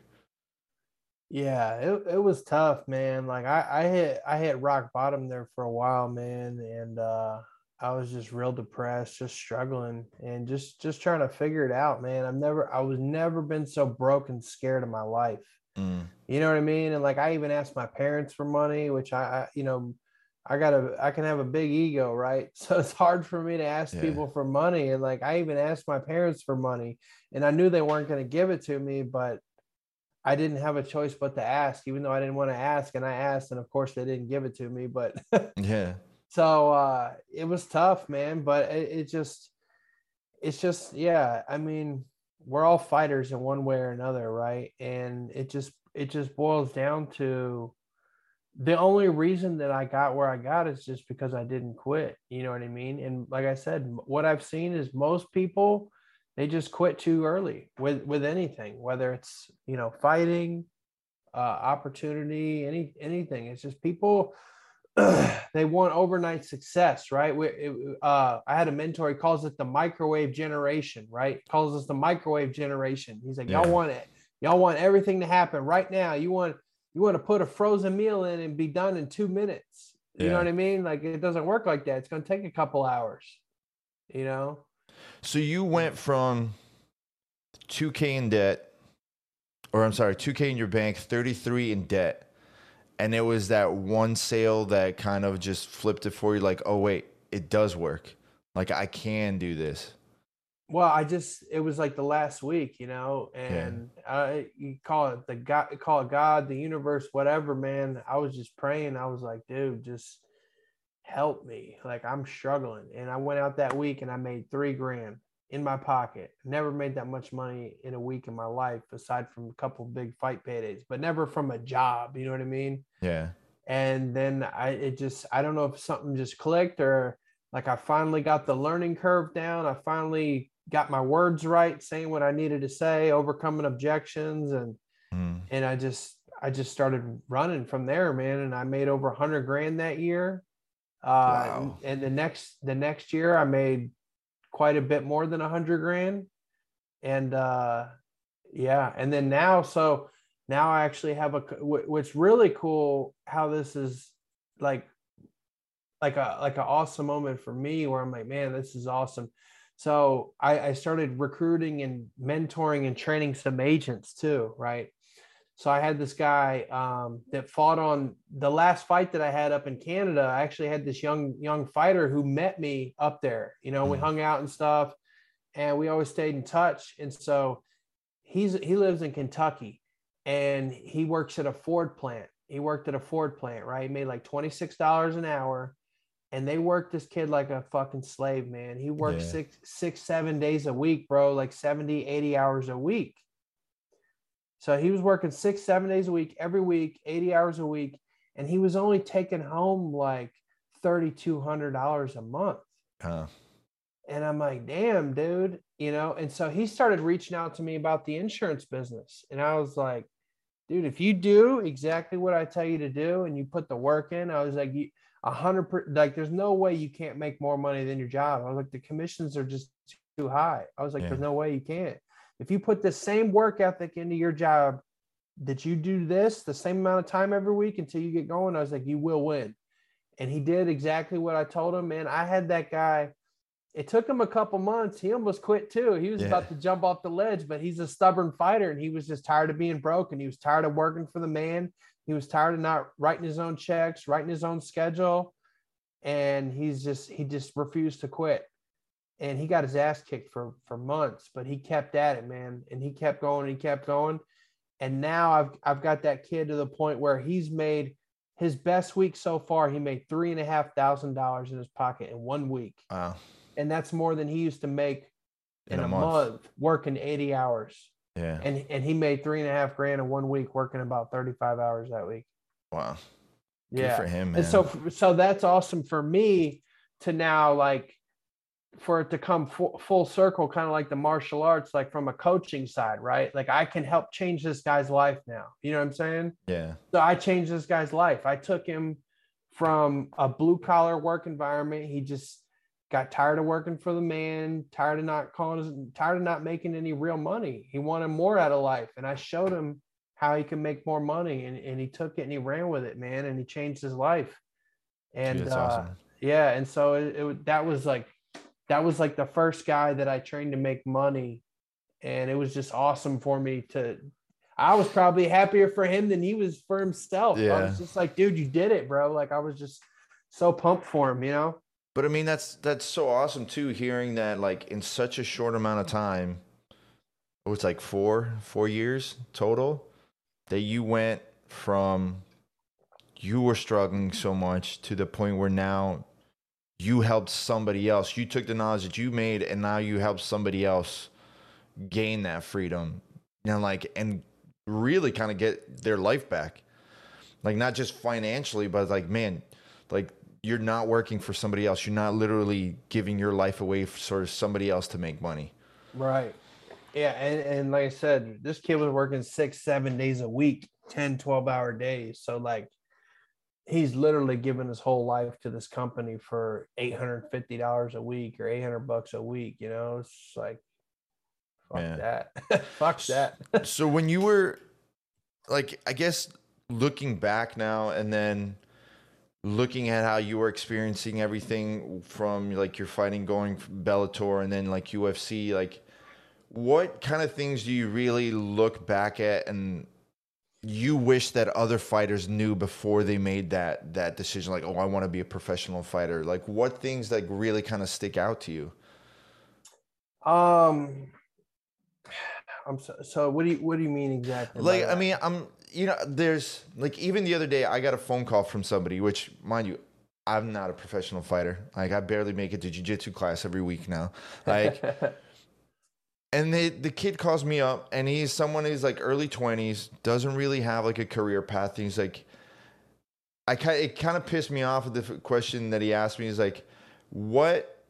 Yeah, it it was tough, man. Like I I hit I hit rock bottom there for a while, man, and uh I was just real depressed, just struggling and just just trying to figure it out, man. I've never I was never been so broke and scared in my life. Mm. You know what I mean? And like I even asked my parents for money, which I, I you know, I got a I can have a big ego, right? So it's hard for me to ask yeah. people for money. And like I even asked my parents for money and I knew they weren't going to give it to me, but I didn't have a choice but to ask, even though I didn't want to ask. And I asked, and of course they didn't give it to me. But yeah, so uh, it was tough, man. But it, it just, it's just, yeah. I mean, we're all fighters in one way or another, right? And it just, it just boils down to the only reason that I got where I got is just because I didn't quit. You know what I mean? And like I said, what I've seen is most people they just quit too early with with anything, whether it's you know fighting, uh, opportunity, any anything. It's just people they want overnight success, right? We, it, uh, I had a mentor. He calls it the microwave generation, right? Calls us the microwave generation. He's like, yeah. y'all want it. Y'all want everything to happen right now. You want you want to put a frozen meal in and be done in two minutes. You yeah. know what I mean? Like it doesn't work like that. It's going to take a couple hours. You know. So you went from 2K in debt, or I'm sorry, 2K in your bank, 33 in debt and it was that one sale that kind of just flipped it for you like oh wait it does work like i can do this well i just it was like the last week you know and yeah. uh, you call it the god call it god the universe whatever man i was just praying i was like dude just help me like i'm struggling and i went out that week and i made three grand in my pocket. Never made that much money in a week in my life, aside from a couple big fight paydays, but never from a job. You know what I mean? Yeah. And then I, it just, I don't know if something just clicked or like I finally got the learning curve down. I finally got my words right, saying what I needed to say, overcoming objections, and mm. and I just, I just started running from there, man. And I made over a hundred grand that year. Uh, wow. and, and the next, the next year, I made quite a bit more than a hundred grand. And uh, yeah, and then now, so now I actually have a what's really cool how this is like like a like an awesome moment for me where I'm like, man, this is awesome. So I, I started recruiting and mentoring and training some agents too, right? So I had this guy um, that fought on the last fight that I had up in Canada. I actually had this young young fighter who met me up there. You know, we mm. hung out and stuff, and we always stayed in touch. And so he's he lives in Kentucky, and he works at a Ford plant. He worked at a Ford plant, right? He made like twenty six dollars an hour, and they worked this kid like a fucking slave, man. He worked yeah. six six seven days a week, bro, like 70, 80 hours a week so he was working six, seven days a week, every week, 80 hours a week. And he was only taking home like $3,200 a month. Huh. And I'm like, damn, dude, you know? And so he started reaching out to me about the insurance business. And I was like, dude, if you do exactly what I tell you to do and you put the work in, I was like, a hundred percent, like, there's no way you can't make more money than your job. I was like, the commissions are just too high. I was like, yeah. there's no way you can't. If you put the same work ethic into your job that you do this the same amount of time every week until you get going, I was like, you will win. And he did exactly what I told him. And I had that guy. It took him a couple months. He almost quit too. He was yeah. about to jump off the ledge, but he's a stubborn fighter and he was just tired of being broke and he was tired of working for the man. He was tired of not writing his own checks, writing his own schedule. And he's just, he just refused to quit and he got his ass kicked for for months, but he kept at it, man, and he kept going, he kept going, and now I've I've got that kid to the point where he's made his best week so far. He made three and a half thousand dollars in his pocket in one week. Wow, and that's more than he used to make in, in a, month. month. working eighty hours. Yeah, and and he made three and a half grand in one week working about thirty five hours that week. Wow. Good yeah, for him. Man. And so so that's awesome for me to now like for it to come full, full circle, kind of like the martial arts, like from a coaching side, right? Like I can help change this guy's life now. You know what I'm saying? Yeah. So I changed this guy's life. I took him from a blue collar work environment. He just got tired of working for the man, tired of not calling, tired of not making any real money. He wanted more out of life. And I showed him how he can make more money. And, and he took it and he ran with it, man. And he changed his life. And uh, awesome. yeah. And so it, it, that was like that was like the first guy that I trained to make money. And it was just awesome for me to, I was probably happier for him than he was for himself. Yeah. I was just like, dude, you did it, bro. Like I was just so pumped for him, you know? But I mean, that's, that's so awesome too, hearing that like in such a short amount of time, it was like four, four years total that you went from you were struggling so much to the point where now you helped somebody else. You took the knowledge that you made and now you helped somebody else gain that freedom. and like and really kind of get their life back. Like not just financially, but like, man, like you're not working for somebody else. You're not literally giving your life away for somebody else to make money. Right. Yeah. And, and like I said, this kid was working six, seven days a week, 10, 12 hour days. So like he's literally given his whole life to this company for $850 a week or 800 bucks a week you know it's like fuck Man. that fuck that so when you were like i guess looking back now and then looking at how you were experiencing everything from like your fighting going bellator and then like ufc like what kind of things do you really look back at and you wish that other fighters knew before they made that that decision like oh i want to be a professional fighter like what things like really kind of stick out to you? Um i'm so, so what do you what do you mean exactly like i mean i'm you know there's like even the other day i got a phone call from somebody which mind you i'm not a professional fighter. Like i barely make it to jiu-jitsu class every week now. Like and they, the kid calls me up and he's someone who's like early 20s doesn't really have like a career path. He's like i it kind of pissed me off with the question that he asked me. He's like what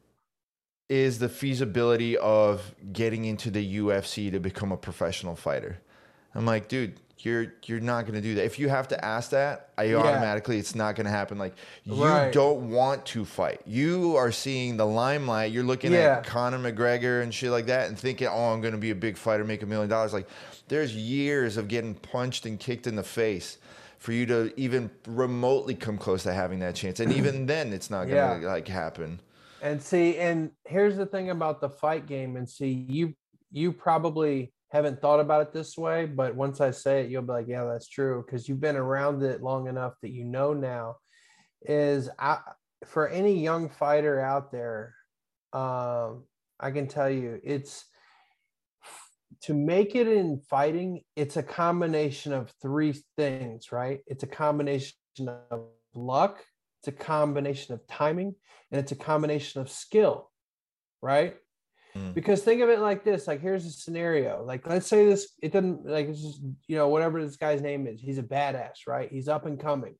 is the feasibility of getting into the ufc to become a professional fighter? I'm like dude you're you're not going to do that. If you have to ask that, I Yeah. automatically it's not going to happen. Like you Right. don't want to fight. You are seeing the limelight. You're looking Yeah. at Conor McGregor and shit like that, and thinking, "Oh, I'm going to be a big fighter, make a million dollars." Like there's years of getting punched and kicked in the face for you to even remotely come close to having that chance. And even then, it's not going to Yeah. like happen. And see, and here's the thing about the fight game. And see, you you probably haven't thought about it this way, but once I say it, you'll be like, yeah, that's true, because you've been around it long enough that you know now. Is I for any young fighter out there, um, I can tell you it's to make it in fighting, it's a combination of three things, right? It's a combination of luck, it's a combination of timing, and it's a combination of skill, right? Mm. Because think of it like this: like here's a scenario. Like let's say this, it doesn't like it's just you know whatever this guy's name is. He's a badass, right? He's up and coming.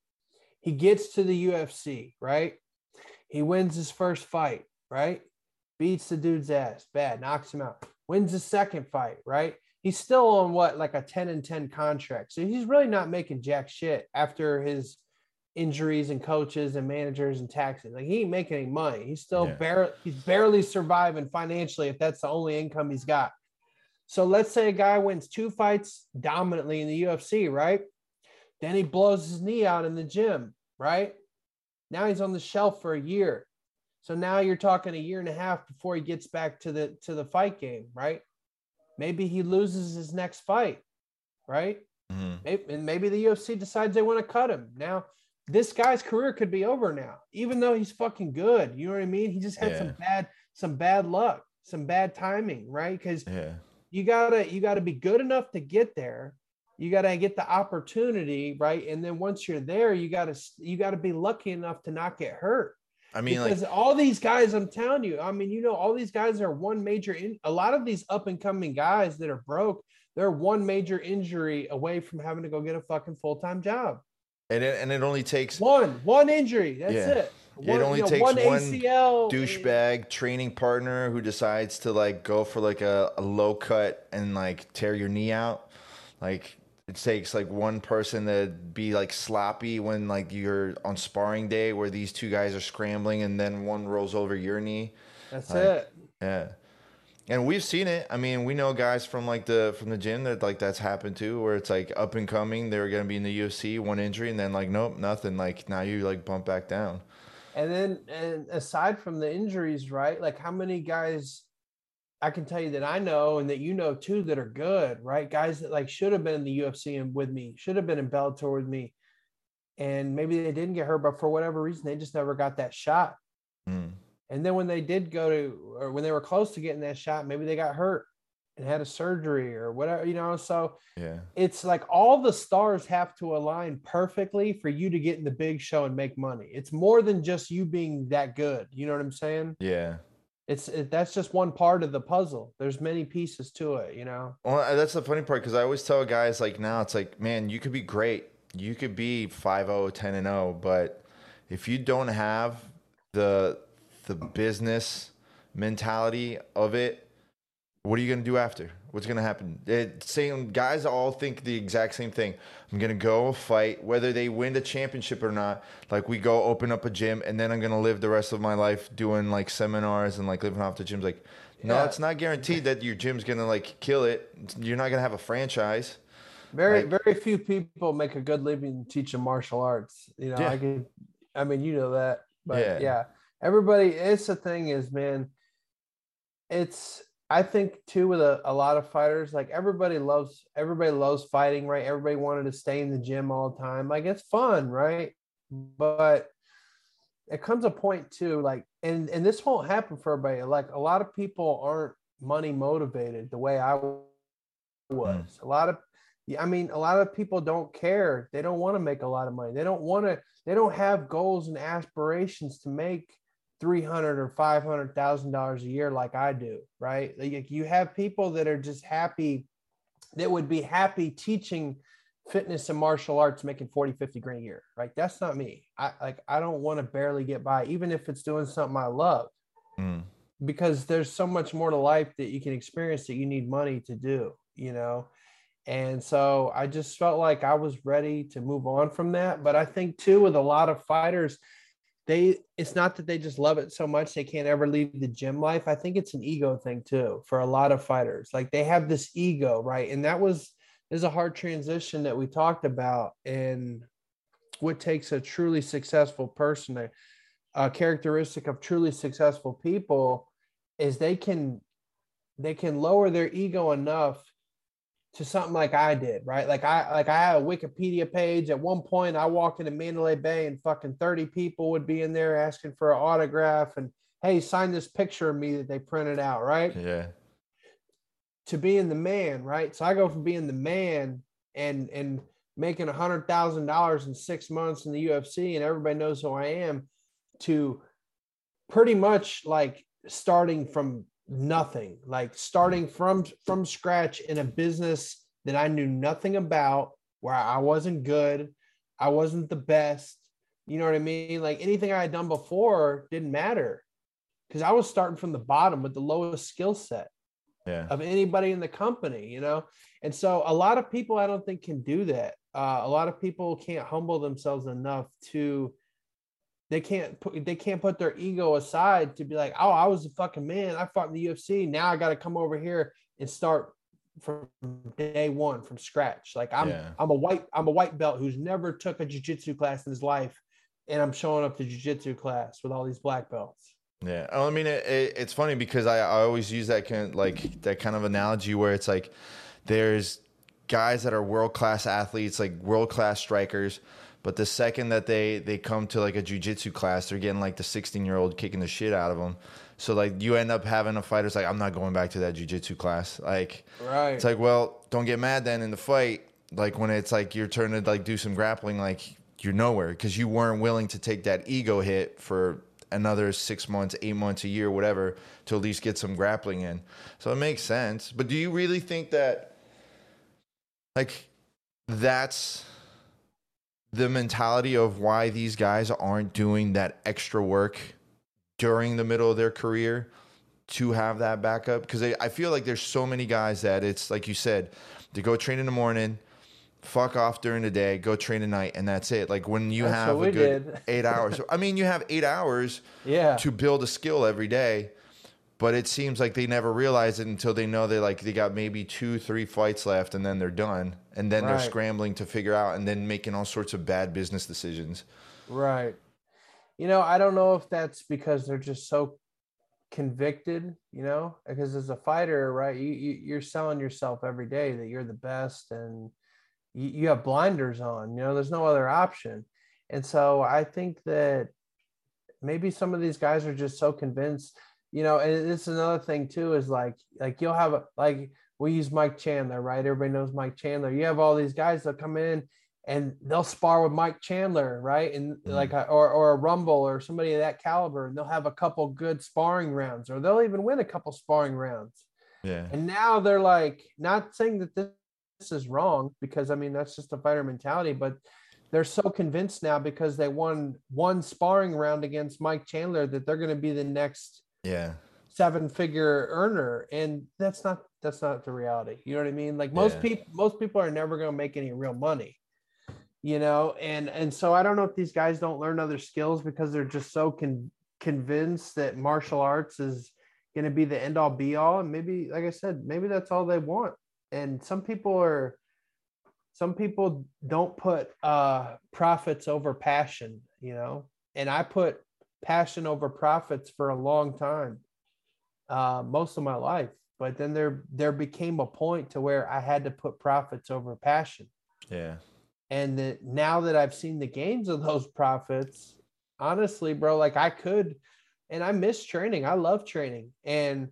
He gets to the UFC, right? He wins his first fight, right? Beats the dude's ass, bad, knocks him out. Wins the second fight, right? He's still on what like a 10 and 10 contract. So he's really not making jack shit after his injuries and coaches and managers and taxes. Like he ain't making any money. He's still Yeah. barely he's barely surviving financially if that's the only income he's got. So let's say a guy wins two fights dominantly in the UFC, right? Then he blows his knee out in the gym, right? Now he's on the shelf for a year. So now you're talking a year and a half before he gets back to the to the fight game, right? Maybe he loses his next fight, right? Mhm. Maybe, and maybe the UFC decides they want to cut him. Now, this guy's career could be over now, even though he's fucking good. You know what I mean? He just had some bad, some bad luck, some bad timing, right? Because Yeah. you gotta you gotta be good enough to get there. You gotta get the opportunity, right? And then once you're there, you gotta you gotta be lucky enough to not get hurt I mean, like, because all these guys, I'm telling you, I mean, you know, all these guys are one major. In, a lot of these up and coming guys that are broke, they're one major injury away from having to go get a fucking full time job. And it, and it only takes One, one injury. That's Yeah. it. It One, only you know, takes one one ACL. douchebag training partner who decides to like go for like a, a low cut and like tear your knee out. Like it takes like one person to be like sloppy when like you're on sparring day where these two guys are scrambling and then one rolls over your knee. That's like- it. Yeah. And we've seen it. I mean, we know guys from like the from the gym that like that's happened too, where it's like up and coming. They were gonna be in the UFC, one injury, and then like nope, nothing. Like now you like bump back down. And then, and aside from the injuries, right? Like, how many guys I can tell you that I know and that you know too that are good, right? Guys that like should have been in the UFC and with me, should have been in Bellator with me, and maybe they didn't get hurt, but for whatever reason, they just never got that shot. Mm. And then when they did go to, or when they were close to getting that shot, maybe they got hurt and had a surgery or whatever, you know. So Yeah. it's like all the stars have to align perfectly for you to get in the big show and make money. It's more than just you being that good. You know what I'm saying? Yeah. It's it, that's just one part of the puzzle. There's many pieces to it. You know. Well, uh, that's the funny part because I always tell guys like now it's like, man, you could be great. You could be 5-0, 10 and 0, but if you don't have the the business mentality of it, what are you going to do after? What's going to happen? It, same guys all think the exact same thing. I'm going to go fight whether they win the championship or not. Like we go open up a gym and then I'm going to live the rest of my life doing like seminars and like living off the gyms like no, Yeah. it's not guaranteed that your gym's going to like kill it. You're not going to have a franchise. Very Like- very few people make a good living teaching martial arts. You know, Yeah. I could. I mean, you know that, but Yeah. yeah, everybody. It's the thing is, man. It's I think too with a, a lot of fighters, like everybody loves everybody loves fighting, right? Everybody wanted to stay in the gym all the time. Like it's fun, right? But it comes a point too, like, and and this won't happen for everybody. Like a lot of people aren't money motivated the way I was. Mm. A lot of yeah, I mean, a lot of people don't care. They don't want to make a lot of money. They don't want to. They don't have goals and aspirations to make three hundred or five hundred thousand dollars a year like I do. Right? Like you have people that are just happy. That would be happy teaching fitness and martial arts, making 40, 50 grand a year. Right? That's not me. I like. I don't want to barely get by, even if it's doing something I love Mm. because there's so much more to life that you can experience that you need money to do you know And so I just felt like I was ready to move on from that. But I think too, with a lot of fighters, they it's not that they just love it so much they can't ever leave the gym life. I think it's an ego thing too for a lot of fighters. Like they have this ego, right? And that was is a hard transition that we talked about and what takes a truly successful person a characteristic of truly successful people is they can they can lower their ego enough to something like I did, right? Like I like I had a Wikipedia page. At one point, I walked into Mandalay Bay and fucking 30 people would be in there asking for an autograph and hey, sign this picture of me that they printed out, right? Yeah. To being the man, right? So I go from being the man and and making a hundred thousand dollars in six months in the UFC and everybody knows who I am to pretty much like starting from nothing. Like starting from from scratch in a business that i knew nothing about where i wasn't good i wasn't the best you know what i mean? Like anything i had done before didn't matter because i was starting from the bottom with the lowest skill set yeah. of anybody in the company you know? And so a lot of people i don't think can do that. Uh, a lot of people can't humble themselves enough to they can't put they can't put their ego aside to be like, oh, I was a fucking man. I fought in the UFC. Now I got to come over here and start from day one from scratch. Like I'm yeah. I'm a white I'm a white belt who's never took a jiu-jitsu class in his life, and I'm showing up to jiu-jitsu class with all these black belts. Yeah, I mean it, it, it's funny because I, I always use that kind of, like that kind of analogy where it's like there's guys that are world class athletes, like world class strikers but the second that they they come to like a jujitsu class, they're getting like the 16 year old kicking the shit out of them. So like you end up having a fighter's like, I'm not going back to that jujitsu class. Like, right? It's like, well, don't get mad then in the fight. Like when it's like your turn to like do some grappling, like you're nowhere because you weren't willing to take that ego hit for another six months, eight months, a year, whatever, to at least get some grappling in. So it makes sense. But do you really think that, like, that's the mentality of why these guys aren't doing that extra work during the middle of their career to have that backup. Because I feel like there's so many guys that it's like you said to go train in the morning fuck off during the day go train at night and that's it. Like when you that's have a good did. eight hours. I mean you have eight hours yeah. to build a skill every day but it seems like they never realize it until they know they like they got maybe two three fights left and then they're done. And then right. they're scrambling to figure out and then making all sorts of bad business decisions. Right. You know i don't know if that's because they're just so convicted you know? Because as a fighter right you, you are selling yourself every day that you're the best and you, you have blinders on you know? There's no other option. And so i think that maybe some of these guys are just so convinced you know, and it's another thing too is like like you'll have a like we use Mike Chandler, right? Everybody knows Mike Chandler. You have all these guys that come in and they'll spar with Mike Chandler, right? And mm. like a, or or a Rumble or somebody of that caliber, and they'll have a couple good sparring rounds, or they'll even win a couple sparring rounds. Yeah. And now they're like not saying that this, this is wrong because I mean that's just a fighter mentality, but they're so convinced now because they won one sparring round against Mike Chandler that they're going to be the next yeah. seven figure earner and that's not that's not the reality. You know what i mean? Like most yeah. people most people are never going to make any real money you know? And and so i don't know if these guys don't learn other skills because they're just so con- convinced that martial arts is going to be the end all be all. And maybe like i said maybe that's all they want. And some people are some people don't put uh profits over passion you know? And i put passion over profits for a long time, uh, most of my life. But then there there became a point to where I had to put profits over passion. Yeah. And that now that I've seen the gains of those profits, honestly, bro, like I could, and I miss training. I love training, and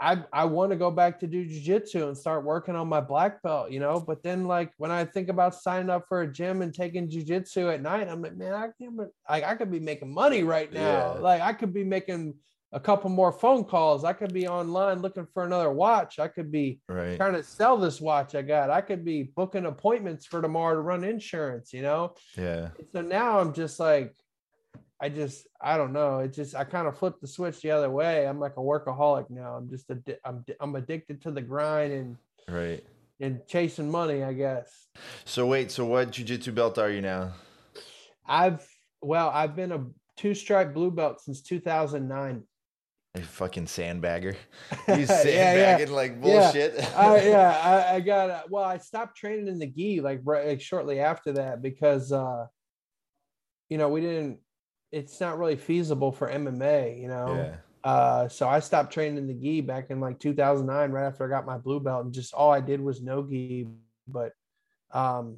I I want to go back to do jujitsu and start working on my black belt, you know. But then, like when I think about signing up for a gym and taking jujitsu at night, I'm like, man, I can't. Like I could be making money right now. Yeah. Like I could be making a couple more phone calls. I could be online looking for another watch. I could be right. trying to sell this watch I got. I could be booking appointments for tomorrow to run insurance. You know. Yeah. So now I'm just like, I just I don't know. It just I kind of flipped the switch the other way. I'm like a workaholic now. I'm just a I'm I'm addicted to the grind and right. and chasing money, I guess. So wait, so what jujitsu belt are you now? I've well, I've been a two stripe blue belt since 2009. You fucking sandbagger. Yeah, You yeah. sandbagging like bullshit. I, yeah, I, I got uh, well. I stopped training in the gi like, right, like shortly after that because uh, you know we didn't. It's not really feasible for MMA, you know. yeah. Uh, so I stopped training in the gi back in like 2009, right after I got my blue belt, and just all I did was no gi. But um,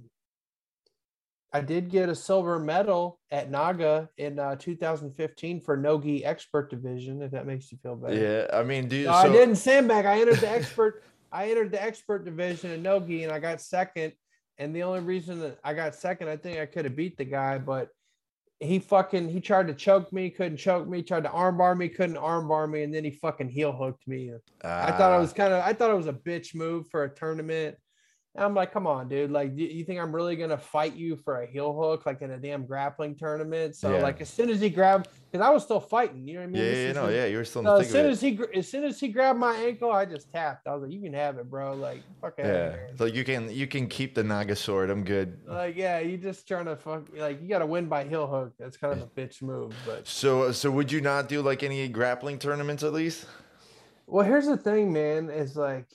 I did get a silver medal at Naga in uh, 2015 for no gi expert division. If that makes you feel better. Yeah. I mean, dude. No, so, I didn't sandbag. I entered the expert. I entered the expert division in Nogi, and I got second. And the only reason that I got second, I think I could have beat the guy, but he fucking he tried to choke me, couldn't choke me. Tried to armbar me, couldn't armbar me, and then he fucking heel hooked me. I thought it Ah, was kind of I thought it was a bitch move for a tournament. And I'm like, come on, dude. Like, do you think I'm really gonna fight you for a heel hook like in a damn grappling tournament? So Yeah. like as soon as he grabbed, because I was still fighting, you know what I mean? Yeah, This yeah, no, yeah. You were still in so as soon as he as soon as he grabbed my ankle, I just tapped. I was like, "You can have it, bro." Like, fuck it. Yeah. Like you can you can keep the Naga sword. I'm good. Like, yeah, you just trying to fuck. Like, you got to win by heel hook. That's kind of a bitch move. But So so would you not do like any grappling tournaments at least? well, here's the thing, man. Is like,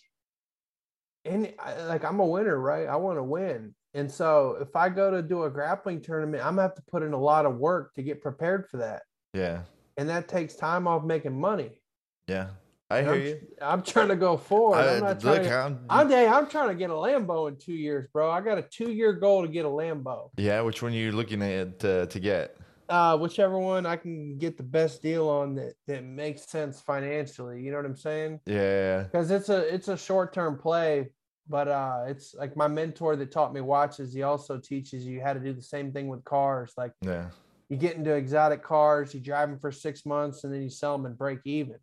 and like I'm a winner, right? I want to win. And so if I go to do a grappling tournament, I'm gonna have to put in a lot of work to get prepared for that, Yeah. and that takes time off making money. Yeah. I And hear I'm, you. I'm trying to go forward. I, I'm not look, trying to, I'm, I'm hey, I'm trying to get a Lambo in two years, bro. I got a two year goal to get a Lambo. yeah. Which one are you looking at to, to get? Uh, whichever one I can get the best deal on that that makes sense financially. You know what I'm saying? Yeah. Because it's a it's a short term play, but uh, it's like my mentor that taught me watches. He also teaches you how to do the same thing with cars. Like Yeah. you get into exotic cars, you drive them for six months, and then you sell them and break even.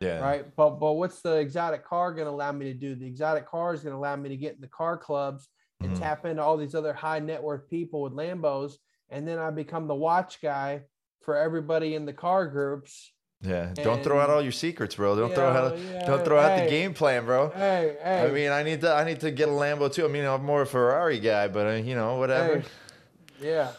Yeah. right? But but what's the exotic car going to allow me to do? The exotic car is going to allow me to get in the car clubs and Mhm. tap into all these other high net worth people with Lambos, and then I become the watch guy for everybody in the car groups. Yeah. Don't throw out all your secrets, bro. Don't You throw out yeah, don't throw out the game plan, bro. Hey, hey, I mean, I need to I need to get a Lambo too. I mean, I'm more a Ferrari guy, but uh, you know, whatever. Hey. yeah.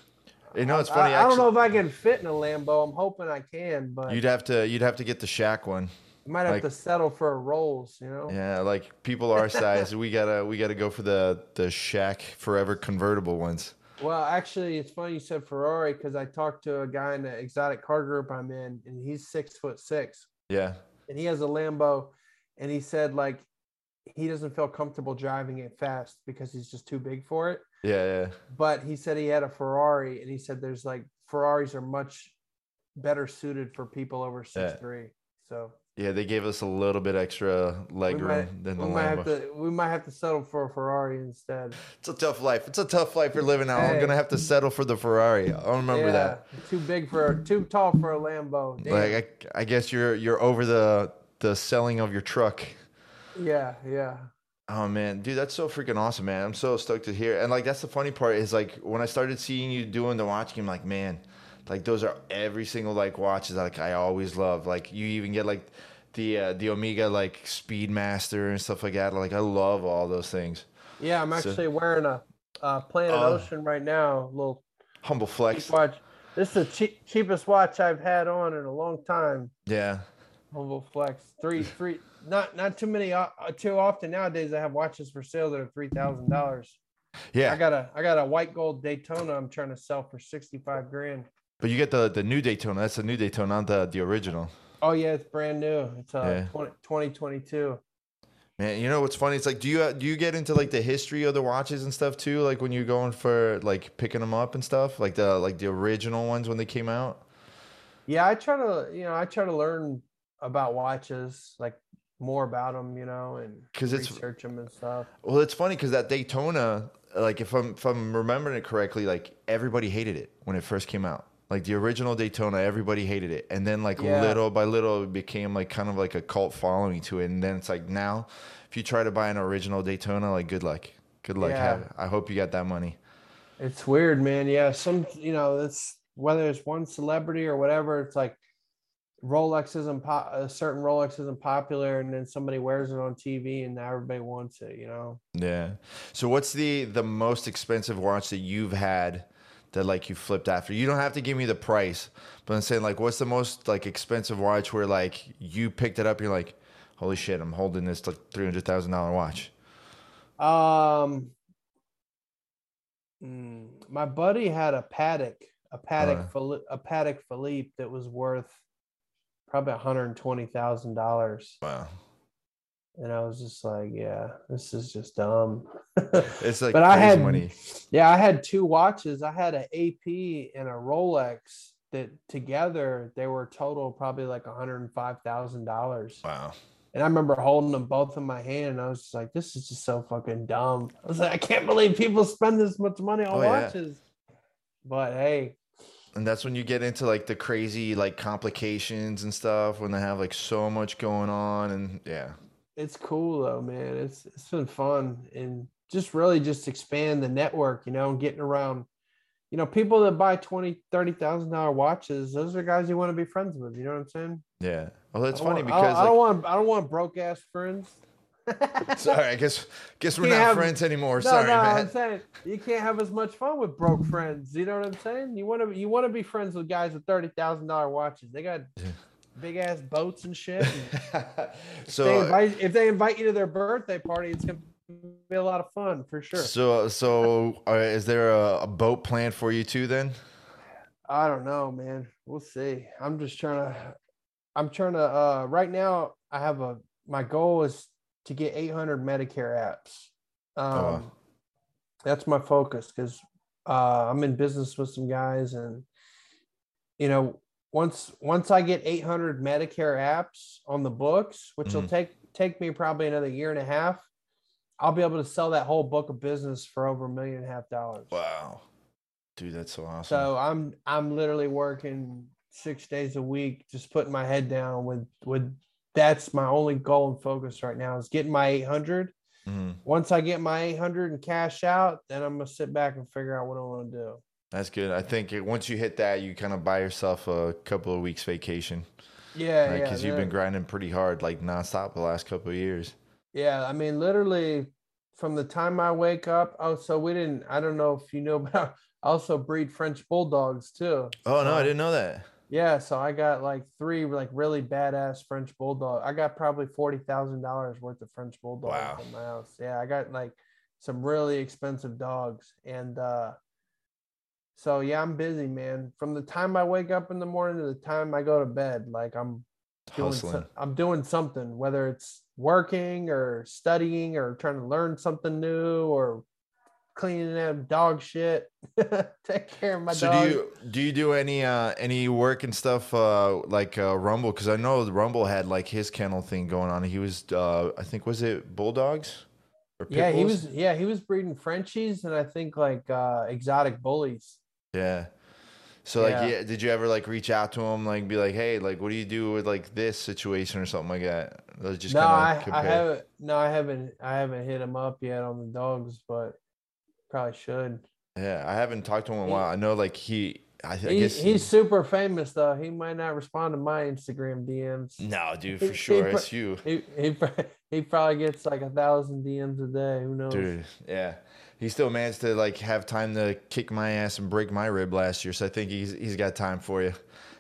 You know, it's I- funny. I, don't know if I can fit in a Lambo. I'm hoping I can, but You'd have to you'd have to get the Shaq one. You might have like- to settle for a Rolls. You know? Yeah, like people our size, we gotta we gotta go for the the Shaq Forever convertible ones. Well, actually, it's funny you said Ferrari because I talked to a guy in the exotic car group I'm in, and he's six foot six, Yeah, and he has a Lambo, and he said like he doesn't feel comfortable driving it fast because he's just too big for it. yeah, yeah. But he said he had a Ferrari, and he said there's like Ferraris are much better suited for people over six Yeah. three. So Yeah, they gave us a little bit extra leg we room might, than the we might Lambo. to we might have to settle for a Ferrari instead. It's a tough life. It's a tough life you're living now. I'm gonna have to settle for the Ferrari. I'll remember that. Too big for too tall for a Lambo. Damn. Like I, I guess you're you're over the the selling of your truck. yeah, yeah. Oh man, dude, that's so freaking awesome, man. I'm so stoked to hear. And like that's the funny part is like when I started seeing you doing the watch game, like man, like those are every single like watches like I always love. Like you even get like the uh, the Omega like Speedmaster and stuff like that. Like I love all those things. Yeah, I'm So- actually wearing a uh, Planet Oh. Ocean right now. Little Humble flex. watch. This is the cheap, cheapest watch I've had on in a long time. Yeah. Humble Flex. Three, three. Not not too many. Uh, too often nowadays, I have watches for sale that are three thousand dollars. Yeah. I got a I got a white gold Daytona. I'm trying to sell for sixty five grand. But you get the the new Daytona. That's the new Daytona, not the the original. Oh yeah, it's brand new. It's uh Yeah. 20, 2022. Man, you know what's funny? It's like, do you do you get into like the history of the watches and stuff too? Like when you're going for like picking them up and stuff, like the like the original ones when they came out. Yeah, I try to you know I try to learn about watches, like more about them, you know, and because it's- research them and stuff. Well, it's funny because that Daytona, like if I'm if I'm remembering it correctly, like everybody hated it when it first came out. Like the original Daytona, everybody hated it, and then like Yeah. little by little, it became like kind of like a cult following to it. And then it's like now, if you try to buy an original Daytona, like good luck, good luck. Yeah. Have, I hope you got that money. It's weird, man. Yeah, some you know, it's whether it's one celebrity or whatever. It's like Rolex isn't po- a certain Rolex isn't popular, and then somebody wears it on TV, and now everybody wants it. You know. Yeah. So what's the the most expensive watch that you've had that like you flipped after? You don't have to give me the price, but I'm saying like what's the most like expensive watch where like you picked it up, you're like, holy shit, I'm holding this like three hundred thousand dollar watch. Um, mm, my buddy had a Patek, a Patek, Uh. A Patek Philippe that was worth probably one hundred twenty thousand dollars, Wow. And I was just like, "Yeah, this is just dumb." It's like but I had money. Yeah, I had two watches. I had an AP and a Rolex that together they were total probably like one hundred and five thousand dollars. Wow. And I remember holding them both in my hand, and I was just like, "This is just so fucking dumb." I was like, "I can't believe people spend this much money on Oh, yeah. watches." But hey, And that's when you get into like the crazy like complications and stuff when they have like so much going on and yeah. It's cool though, man. It's it's been fun and just really just expand the network, you know, and getting around. You know, people that buy twenty, thirty thousand dollar watches, those are guys you want to be friends with. You know what I'm saying? Yeah. Well, that's funny want- because I don't, want I don't want broke ass friends. sorry, I guess guess we're not have- friends anymore. No, sorry, no, I'm man. saying you can't have as much fun with broke friends. You know what I'm saying? You want to you want to be friends with guys with thirty thousand dollar watches. They got big ass boats and shit. and they so invite, if they invite you to their birthday party, it's gonna be a lot of fun for sure. so so uh, is there a, a boat plan for you too then? I don't know, man. We'll see. I'm just trying to. I'm trying to. Uh, right now, I have a. My goal is to get 800 Medicare apps. Um, wow. That's my focus because uh, I'm in business with some guys, and you know, once once I get 800 Medicare apps on the books, which will Mhm. take take me probably another year and a half, I'll be able to sell that whole book of business for over a million and a half dollars. Wow. Dude, that's so awesome. So I'm I'm literally working six days a week, just putting my head down with with that's my only goal and focus right now is getting my 800. Mhm. Once I get my 800 and cash out, then I'm gonna sit back and figure out what I want to do. That's good. I think it, once you hit that, you kind of buy yourself a couple of weeks vacation, Yeah, right? yeah, Because you've been grinding pretty hard, like nonstop, the last couple of years. yeah. I mean, literally from the time I wake up. Oh, so we didn't. I don't know if you know, but I also breed French bulldogs too. Oh no, I didn't know that. Yeah, so I got like three like really badass French bulldog. I got probably forty thousand dollars worth of French bulldogs Wow. in my house. Yeah, I got like some really expensive dogs, and uh so yeah, I'm busy, man. From the time I wake up in the morning to the time I go to bed, like I'm doing so- I'm doing something, whether it's working or studying or trying to learn something new or cleaning that dog shit. Take care of my so dog. do you do you do any uh any work and stuff uh like uh rumble because i know rumble had like his kennel thing going on he was uh i think was it bulldogs or yeah he was yeah he was breeding frenchies and i think like uh exotic bullies yeah. So like Yeah. did you ever like reach out to him like be like hey like what do you do with like this situation or something like that? Let's just no kind I, I haven't no i haven't i haven't hit him up yet on the dogs but probably should. Yeah i haven't talked to him in a while. I know like he i, I he, guess he's super famous though. He might not respond to my instagram dms no dude for he sure. it's you. he, he, he probably gets like a thousand dms a day. Who knows? Dude, yeah. He still managed to like have time to kick my ass and break my rib last year, so I think he's he's got time for you.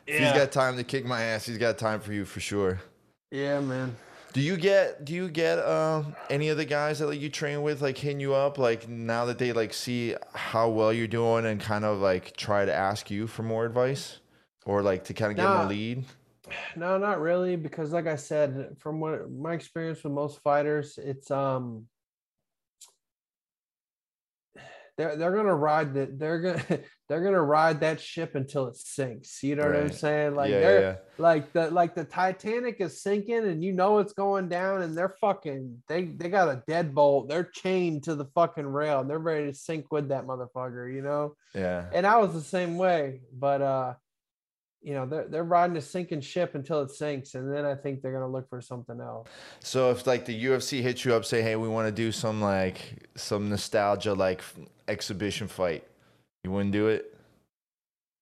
If he's got time to kick my ass, he's got time for you for sure. yeah man Do you get do you get um any of the guys that like you train with like hitting you up like now that they like see how well you're doing and kind of like try to ask you for more advice or like to kind of get in Nah. the lead? No, not really, because like I said, from what my experience with most fighters, it's um they're they're gonna ride that they're gonna they're gonna ride that ship until it sinks. You know what I'm saying? Like yeah, they're yeah, like the like the Titanic is sinking and you know it's going down and they're fucking they they got a deadbolt. They're chained to the fucking rail and they're ready to sink with that motherfucker, you know? yeah. and I was the same way. But uh, you know, they're they're riding a sinking ship until it sinks, and then I think they're gonna look for something else. So if like the UFC hits you up, say, hey, we want to do some like some nostalgia like exhibition fight, you wouldn't do it?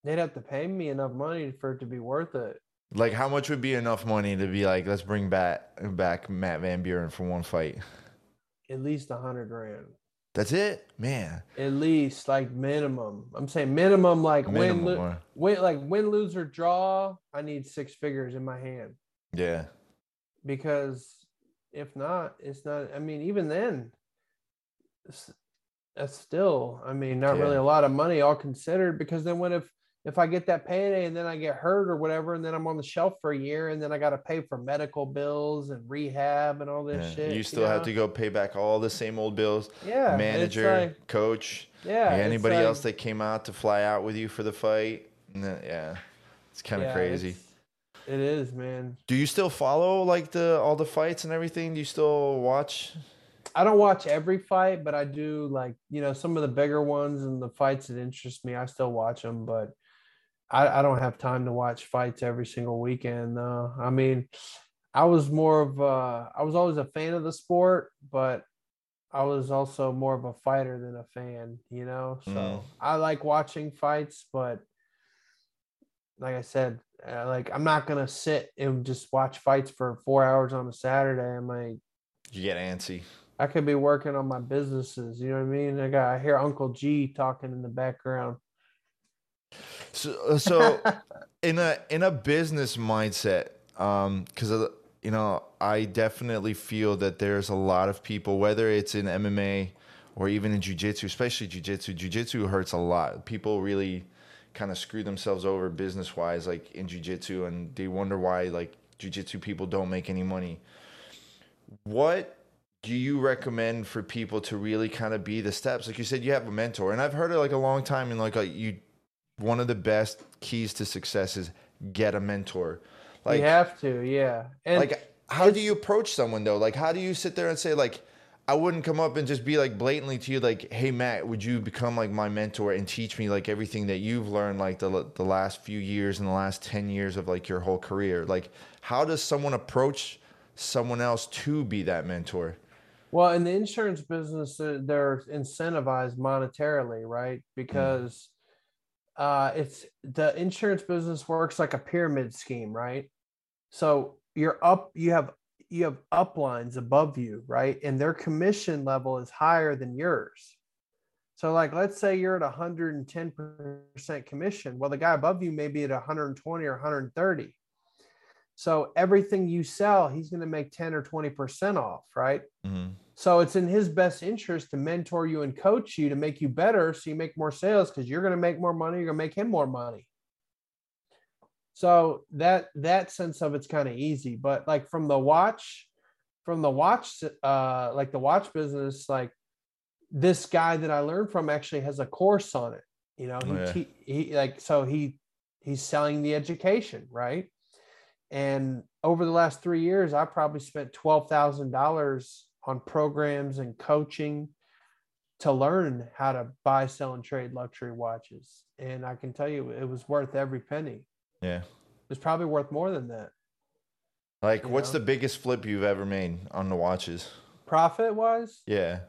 They'd have to pay me enough money for it to be worth it. Like, how much would be enough money to be like, let's bring back back Matt Van Buren for one fight? At least a hundred grand. That's it, man. At least like minimum. I'm saying minimum like Minimum, win, lo- win like win, lose or draw. I need six figures in my hand Yeah, because if not, it's not. I mean, even then, that's still. I mean, not really a lot of money all considered. Because then, what if if I get that payday and then I get hurt or whatever, and then I'm on the shelf for a year, and then I got to pay for medical bills and rehab and all this yeah. shit. You still have know? to go pay back all the same old bills. yeah, Manager, like- coach, yeah, anybody like- else that came out to fly out with you for the fight. Yeah, it's kind of yeah, crazy. It is, man. Do you still follow like the all the fights and everything? Do you still watch? I don't watch every fight, but I do like you know some of the bigger ones and the fights that interest me. I still watch them, but I, I don't have time to watch fights every single weekend. though. I mean, I was more of a, I was always a fan of the sport, but I was also more of a fighter than a fan. You know, so Mm. I like watching fights, but like I said, uh, like I'm not gonna sit and just watch fights for four hours on a Saturday. I'm like. You get antsy. I could be working on my businesses. You know what I mean? I got I hear Uncle G talking in the background. So, uh, so in a in a business mindset, um, because you know, I definitely feel that there's a lot of people, whether it's in MMA or even in jujitsu, especially jujitsu. Jujitsu hurts a lot. People really kind of screw themselves over business wise, like in jujitsu, and they wonder why like jujitsu people don't make any money. What do you recommend for people to really kind of be the steps? Like you said, you have a mentor, and I've heard it like a long time, and like a, you one of the best keys to success is get a mentor. Like, you have to, yeah. And like how do you approach someone though? Like, how do you sit there and say like, I wouldn't come up and just be like blatantly to you like, hey Matt, would you become like my mentor and teach me like everything that you've learned like the the last few years and the last ten years of like your whole career? Like, how does someone approach someone else to be that mentor? Well, in the insurance business, they're incentivized monetarily, right? Because uh, it's the insurance business works like a pyramid scheme, right? So you're up, you have you have uplines above you, right? And their commission level is higher than yours. So, like, let's say you're at 110% commission. Well, the guy above you may be at 120 or 130. So, everything you sell, he's going to make 10 or 20% off, right? Mm-hmm. So, it's in his best interest to mentor you and coach you to make you better so you make more sales because you're going to make more money. You're going to make him more money. So that that sense of it's kind of easy, but like from the watch, from the watch, uh, like the watch business, like this guy that I learned from actually has a course on it. You know, he, Oh, yeah. te- he like so he he's selling the education, right? And over the last three years, I probably spent twelve thousand dollars on programs and coaching to learn how to buy, sell, and trade luxury watches. And I can tell you, it was worth every penny Yeah. it's probably worth more than that. Like, You what's know? the biggest flip you've ever made on the watches? Profit wise, Yeah.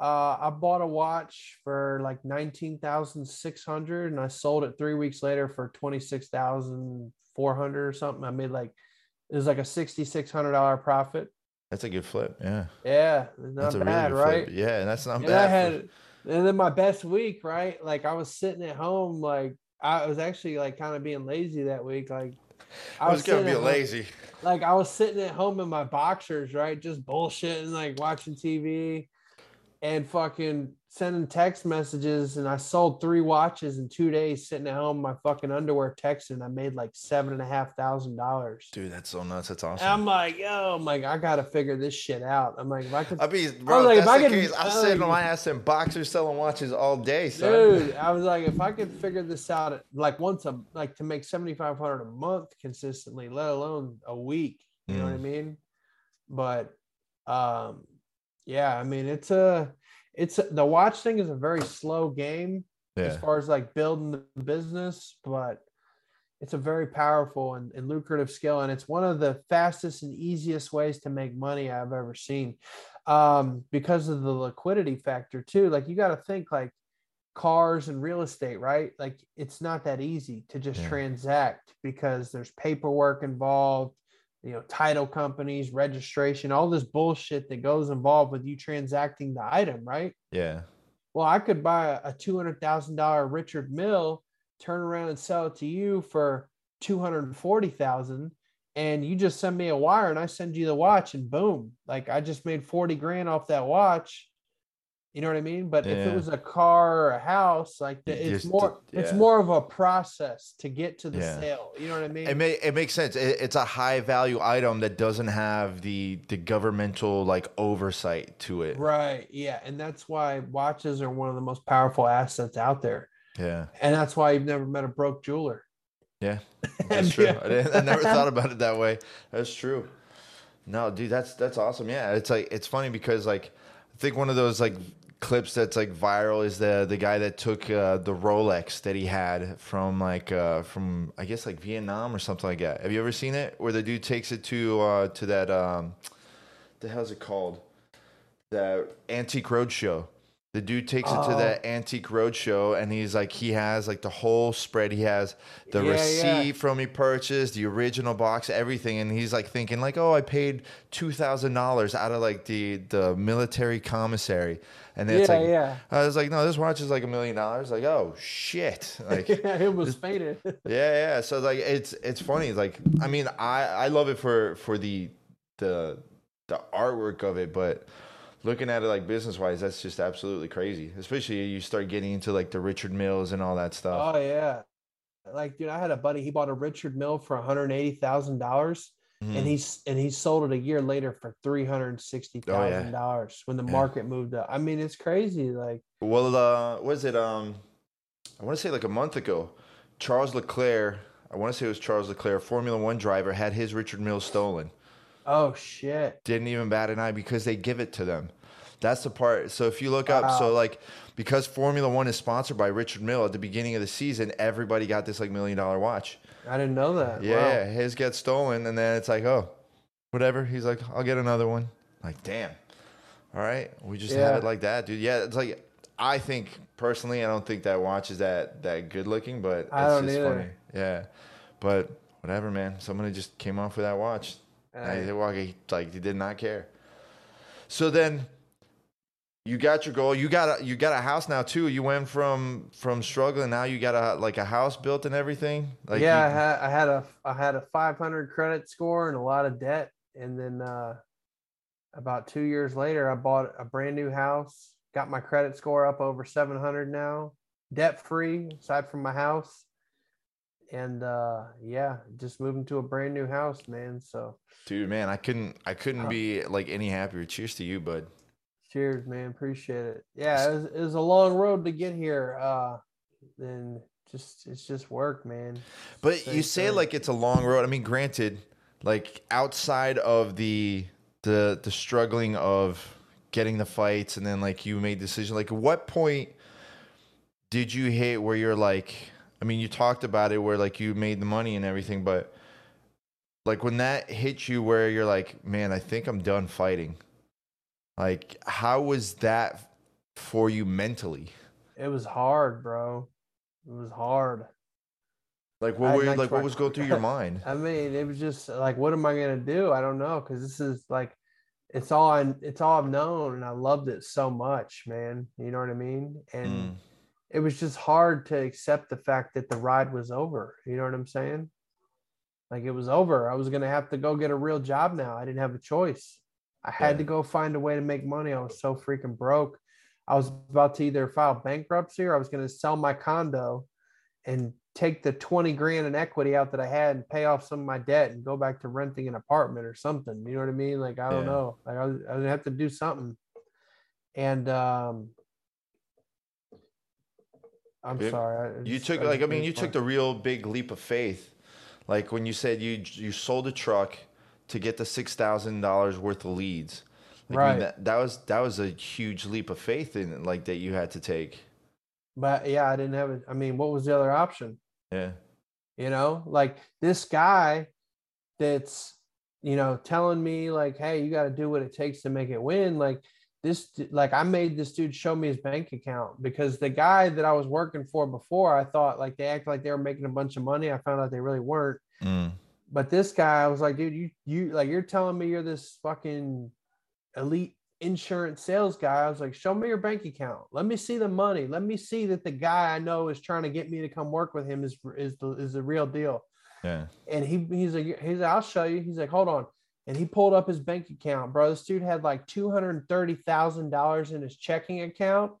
uh, I bought a watch for like nineteen thousand six hundred, and I sold it three weeks later for twenty six thousand four hundred or something. I made like it was like a sixty six hundred dollar profit. That's a good flip. Yeah. Yeah, not That's a bad, really good right? flip. Yeah, and that's not and bad. I for- had, and then my best week, right? Like I was sitting at home, like I was actually like kind of being lazy that week. Like I was gonna be at home- lazy. like I was sitting at home in my boxers, right? Just bullshitting, like watching TV and fucking sending text messages. And I sold three watches in two days sitting at home in my fucking underwear texting. I made like seven and a half thousand dollars. Dude, that's so nuts. That's And awesome. I'm like, yo, I'm like, I gotta figure this shit out. I'm like, if I could I mean, bro, like, if I could- case, I'm sitting like- on my ass in boxers selling watches all day, son. dude i was like if i could figure this out at- like once a like to make 7500 a month consistently let alone a week you know what i Mm. mean but um yeah i mean it's a it's a, the watch thing is a very slow game as far as like building the business but it's a very powerful and, and lucrative skill and it's one of the fastest and easiest ways to make money i've ever seen um because of the liquidity factor too like you got to think like cars and real estate, right? Like it's not that easy to just Yeah. transact because there's paperwork involved, you know, title companies, registration, all this bullshit that goes involved with you transacting the item, right? Yeah. Well, I could buy a two hundred thousand dollar Richard Mille, turn around and sell it to you for two hundred and forty thousand, and you just send me a wire and I send you the watch, and boom, like I just made forty grand off that watch. You know what I mean? But if it was a car or a house, like the, it's just- more, it's more of a process to get to the Yeah. sale. You know what I mean? It may it makes sense. It, it's a high value item that doesn't have the the governmental like oversight to it. right? Yeah, and that's why watches are one of the most powerful assets out there, Yeah. and that's why you've never met a broke jeweler. Yeah. That's true. Yeah. I, didn't, I never thought about it that way. That's true. No, dude, that's that's awesome. Yeah, it's like it's funny because like I think one of those like clips that's like viral is the the guy that took uh, the Rolex that he had from like uh, from I guess like Vietnam or something like that. Have you ever seen it where the dude takes it to uh, to that um, the hell's it called that antique roadshow? The dude takes it to Oh. that antique roadshow and he's like he has like the whole spread. He has the Yeah, receipt yeah. from he purchased, the original box, everything, and he's like thinking like, oh, I paid two thousand dollars out of like the the military commissary, and then it's like, yeah. I was like, no, this watch is like a million dollars. Like, oh shit, like. yeah, it was faded. Yeah, yeah. So like, it's it's funny. Like, I mean, I I love it for for the the the artwork of it, but looking at it like business wise, that's just absolutely crazy. Especially you start getting into like the Richard Milles and all that stuff. Oh yeah. Like dude, I had a buddy, he bought a Richard Mille for $180,000 Mhm. and he's and he sold it a year later for $360,000 when the Yeah. market moved up. I mean, it's crazy like Well, uh, was it? Um, I want to say like a month ago, Charles Leclerc. I want to say it was Charles Leclerc, Formula One driver, had his Richard Mille stolen. Oh shit. Didn't even bat an eye because they give it to them. That's the part. So if you look up, so like because Formula One is sponsored by Richard Mille at the beginning of the season, everybody got this like million dollar watch. I didn't know that. Yeah, Wow. yeah, his gets stolen, and then it's like, oh, whatever. He's like, I'll get another one. Like, damn. All right, we just have it like that, dude. Yeah, it's like I think personally, I don't think that watch is that that good looking, but it's I don't just either. funny. Yeah, but whatever, man. Somebody just came off with that watch. I, Hey. they walk, like he did not care. So then. You got your goal. You got a you got a house now too. You went from from struggling. Now you got a like a house built and everything. Like yeah, I had I had a I had a 500 credit score and a lot of debt, and then uh, about two years later, I bought a brand new house. Got my credit score up over 700 now, debt free aside from my house, and uh, yeah, just moving to a brand new house, man. So Dude, man, I couldn't I couldn't Uh, be like any happier. Cheers to you, bud. cheers, man. Appreciate it. Yeah, it was, it was a long road to get here. Uh, and just it's just work, man. But Same you say thing. like it's a long road. I mean, granted, like outside of the the the struggling of getting the fights and then like you made decision like at what point did you hit where you're like I mean, you talked about it where like you made the money and everything, but like when that hits you where you're like, man, I think I'm done fighting. Like how was that for you mentally? It was hard, bro. It was hard. Like what were you, like what was going through your mind? I mean, it was just like, what am I gonna do? I don't know, because this is like, it's all I, it's all I've known, and I loved it so much, man. You know what I mean? And Mm. It was just hard to accept the fact that the ride was over. You know what I'm saying? Like it was over. I was gonna have to go get a real job now. I didn't have a choice. I had Yeah. to go find a way to make money. I was so freaking broke. I was about to either file bankruptcy or I was gonna sell my condo and take the 20 grand in equity out that I had and pay off some of my debt and go back to renting an apartment or something. You know what I mean? Like, I don't Yeah. know. Like I was, I was gonna have to do something. And um I'm Yeah. sorry. I You took I like I mean you fun. took the real big leap of faith, like when you said you you sold a truck to get the six thousand dollars worth of leads. Like, I mean, Right. that, that was that was a huge leap of faith in like that you had to take. But yeah, I didn't have it. I mean, what was the other option? Yeah. You know, like this guy that's, you know, telling me like, hey, you got to do what it takes to make it win. Like this like I made this dude show me his bank account because the guy that I was working for before, I thought like they acted like they were making a bunch of money. I found out they really weren't. Mm. But this guy, I was like, dude, you you like you're telling me you're this fucking elite insurance sales guy. I was like, show me your bank account. Let me see the money. Let me see that the guy I know is trying to get me to come work with him is is the is the real deal. Yeah. And he he's like, he's like, I'll show you. He's like, hold on. And he pulled up his bank account, bro. This dude had like two hundred thirty thousand dollars in his checking account,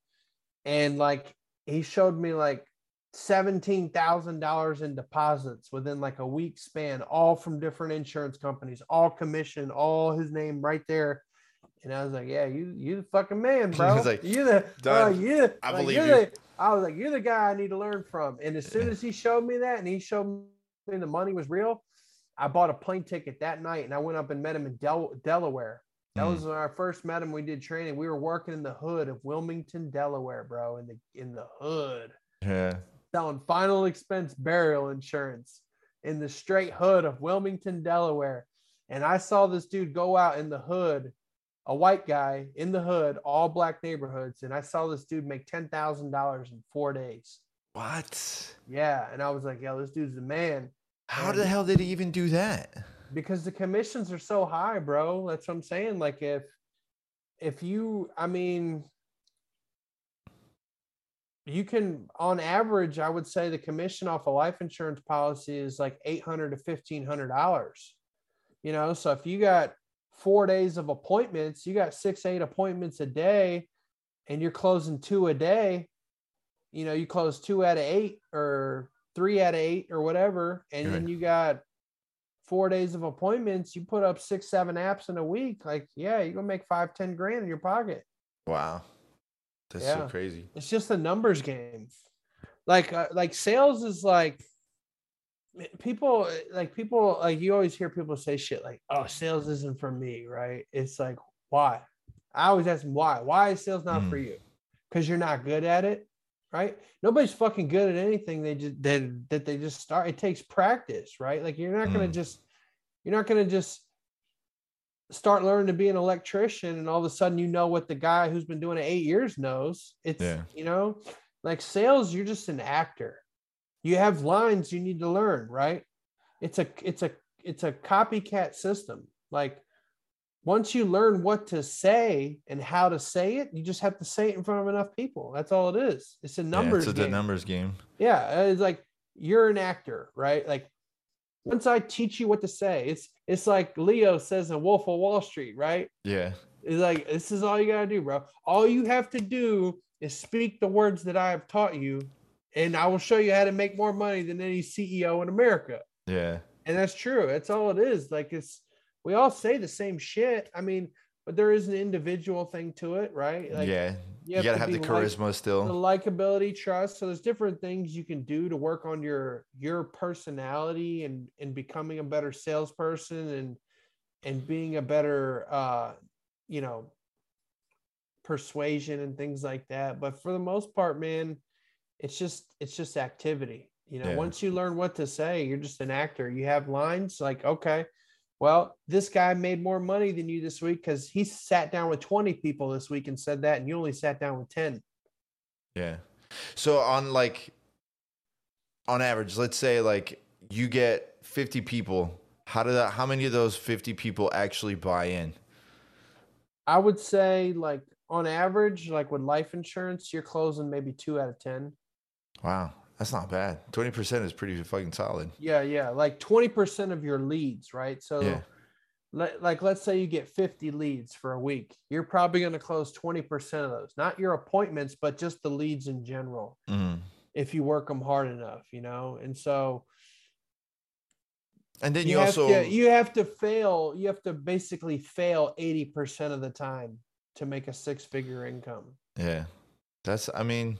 and like he showed me like seventeen thousand dollars in deposits within like a week span, all from different insurance companies, all commission, all his name right there. And I was like, "Yeah, you you the fucking man, bro. was like, you the "Done. uh, you, I like, believe you." the- I was like, you're the guy I need to learn from. And as soon as he showed me that, and he showed me the money was real, I bought a plane ticket that night, and I went up and met him in Del- Delaware. That Mm. was when I first met him. We did training. We were working in the hood of Wilmington, Delaware, bro. In the in the hood, Yeah. selling final expense burial insurance in the straight hood of Wilmington, Delaware. And I saw this dude go out in the hood, a white guy in the hood, all black neighborhoods, and I saw this dude make ten thousand dollars in four days. What? Yeah, and I was like, "Yo, this dude's the man." How And- the hell did he even do that? because the commissions are so high, bro. That's what I'm saying. Like if if you, I mean, you can on average, I would say the commission off a life insurance policy is like eight hundred to fifteen hundred dollars. You know, so if you got four days of appointments, you got six, eight appointments a day, and you're closing two a day. You know, you close two out of eight or three out of eight or whatever, and then you got four days of appointments, you put up six, seven apps in a week, like, yeah, you're gonna make five, ten grand in your pocket. Wow. That's so crazy. It's just a numbers game. Like, uh, like sales is like people, like people, like you always hear people say shit like, "Oh, sales isn't for me," right? It's like, why? I always ask them why. Why is sales not Mm. for you? Because you're not good at it, right? Nobody's fucking good at anything. They just that that they just start. It takes practice, right? Like you're not gonna Mm. just you're not gonna just start learning to be an electrician and all of a sudden you know what the guy who's been doing it eight years knows. It's Yeah. you know, like sales, you're just an actor. You have lines you need to learn, right? It's a it's a it's a copycat system. Like once you learn what to say and how to say it, you just have to say it in front of enough people. That's all it is. It's a numbers yeah, it's a game. numbers game. Yeah, uh, it's like you're an actor, right? Like once I teach you what to say, it's it's like Leo says in Wolf of Wall Street, right? Yeah. It's like this is all you gotta do, bro. All you have to do is speak the words that I have taught you, and I will show you how to make more money than any CEO in America. Yeah. And that's true. That's all it is. Like it's we all say the same shit. I mean, but there is an individual thing to it, right? Like yeah. You, have gotta have the charisma like- charisma the likability trust so there's different things you can do to work on your your personality and and becoming a better salesperson and and being a better uh you know persuasion and things like that but for the most part man it's just it's just activity you know Yeah. once you learn what to say you're just an actor you have lines like okay well this guy made more money than you this week because he sat down with 20 people this week and said that and you only sat down with 10 Yeah. So on like on average, let's say like you get 50 people, how do that how many of those 50 people actually buy in? I would say like on average, like with life insurance, you're closing maybe two out of ten. Wow. That's not bad. 20% is pretty fucking solid. Yeah, yeah, like twenty percent of your leads, right? So, Yeah. le- like let's say you get fifty leads for a week, you're probably going to close twenty percent of those, not your appointments, but just the leads in general. Mhm. If you work them hard enough, you know, and so And then you, you, also to you have to fail. You have to basically fail eighty percent of the time to make a six figure income. Yeah. That's I mean,